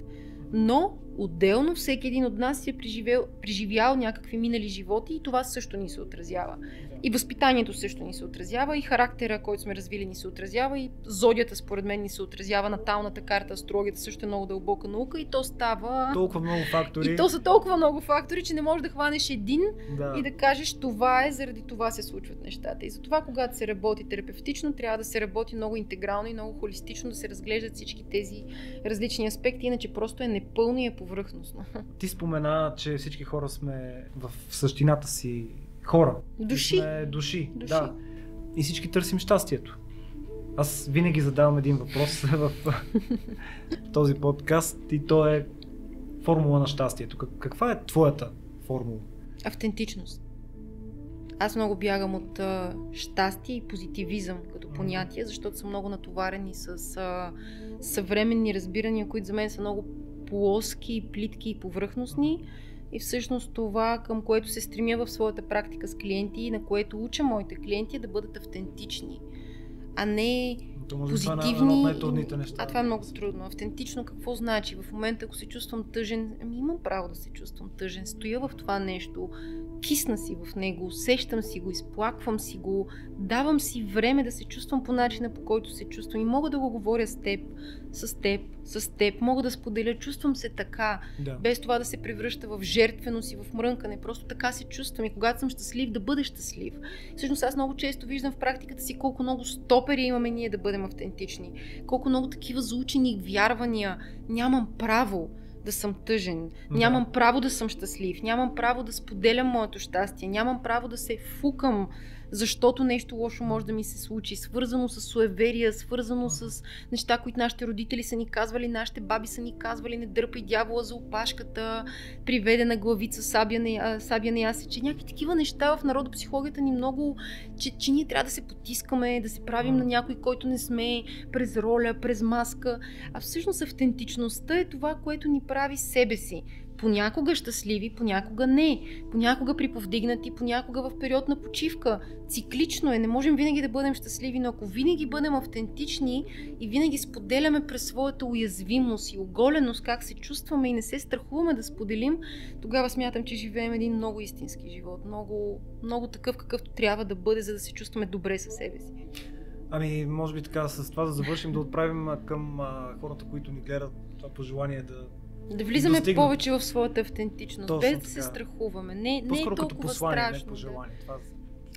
Speaker 1: Но отделно всеки един от нас си е преживял, преживял някакви минали животи и това също ни се отразява. И възпитанието също ни се отразява, и характера, който сме развили, ни се отразява, и зодията, според мен, ни се отразява. Наталната карта, астрологията също е много дълбока наука и то става...
Speaker 2: Толкова много фактори.
Speaker 1: И то са толкова много фактори, че не можеш да хванеш един да. и да кажеш това е, заради това се случват нещата. И затова, когато се работи терапевтично, трябва да се работи много интегрално и много холистично, да се разглеждат всички тези различни аспекти, иначе просто е непълно и е повърхностно.
Speaker 2: Ти спомена, че всички хора сме в същината си хора.
Speaker 1: Души.
Speaker 2: Сме души. души. Да. И всички търсим щастието. Аз винаги задавам един въпрос в този подкаст и то е формула на щастието. Каква е твоята формула?
Speaker 1: Автентичност. Аз много бягам от а, щастие и позитивизъм като понятие, защото съм много натоварени с а, съвременни разбирания, които за мен са много плоски, плитки и повърхностни. И всъщност това, към което се стремя в своята практика с клиенти и на което уча моите клиенти е да бъдат автентични, а не то може позитивни. Това е неща. А това е много трудно. Автентично какво значи? В момента, ако се чувствам тъжен, ами имам право да се чувствам тъжен. Стоя в това нещо, кисна си в него, усещам си го, изплаквам си го, давам си време да се чувствам по начина, по който се чувствам и мога да го говоря с теб, с теб, с теб, мога да споделя, чувствам се така, да. без това да се превръща в жертвеност и в мрънкане, просто така се чувствам и когато съм щастлив, да бъда щастлив. Всъщност аз много често виждам в практиката си колко много стопери имаме ние да бъдем автентични, колко много такива заучени вярвания нямам право да съм тъжен, да. нямам право да съм щастлив, нямам право да споделям моето щастие, нямам право да се фукам защото нещо лошо може да ми се случи, свързано с суеверия, свързано с неща, които нашите родители са ни казвали, нашите баби са ни казвали, не дърпай дявола за опашката, приведена главица, сабя не, сабя не ясече. Някакви такива неща в народопсихологията ни много, че, че ние трябва да се потискаме, да се правим на някой, който не сме, през роля, през маска. А всъщност автентичността е това, което ни прави себе си понякога щастливи, понякога не, понякога приповдигнати, понякога в период на почивка. Циклично е, не можем винаги да бъдем щастливи, но ако винаги бъдем автентични и винаги споделяме през своята уязвимост и оголеност как се чувстваме и не се страхуваме да споделим, тогава смятам, че живеем един много истински живот, много, много такъв какъвто трябва да бъде, за да се чувстваме добре със себе си.
Speaker 2: Ами, може би така, с това да завършим, да отправим към а, хората, които ни гледат това пожелание да
Speaker 1: Да влизаме
Speaker 2: достигнат.
Speaker 1: повече в своята автентичност,
Speaker 2: Точно
Speaker 1: без да се страхуваме. Не, не е толкова
Speaker 2: послание,
Speaker 1: страшно.
Speaker 2: не
Speaker 1: да.
Speaker 2: пожелание. Това също-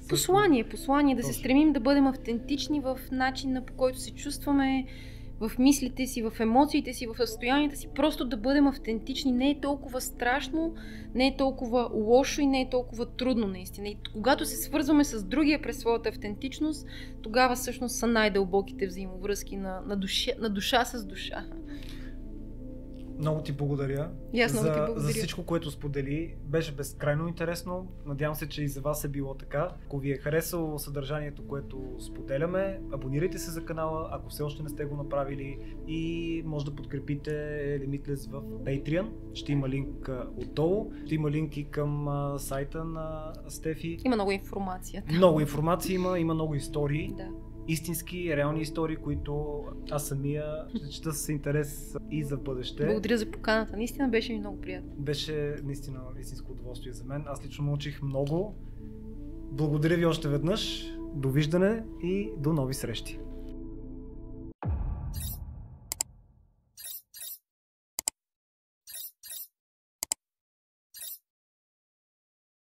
Speaker 1: Послание, послание, да се
Speaker 2: Точно.
Speaker 1: стремим да бъдем автентични в начина по който се чувстваме, в мислите си, в емоциите си, в състоянията си. Просто да бъдем автентични не е толкова страшно, не е толкова лошо и не е толкова трудно наистина. И когато се свързваме с другия през своята автентичност, тогава всъщност са най-дълбоките взаимовръзки на, на, душа, на душа с душа.
Speaker 2: Много ти благодаря.
Speaker 1: И аз много
Speaker 2: за,
Speaker 1: ти благодаря.
Speaker 2: за всичко, което сподели. Беше безкрайно интересно. Надявам се, че и за вас е било така. Ако ви е харесало съдържанието, което споделяме, абонирайте се за канала, ако все още не сте го направили и може да подкрепите Limitless в Patreon. Ще има линк отдолу. Ще има линк и към сайта на Стефи.
Speaker 1: Има много информация.
Speaker 2: Много информация има, има много истории.
Speaker 1: Да.
Speaker 2: Истински, реални истории, които аз самия ще чета с интерес и за бъдеще.
Speaker 1: Благодаря за поканата. Наистина беше ми много приятно.
Speaker 2: Беше наистина истинско удоволствие за мен. Аз лично научих много. Благодаря ви още веднъж. Довиждане и до нови срещи.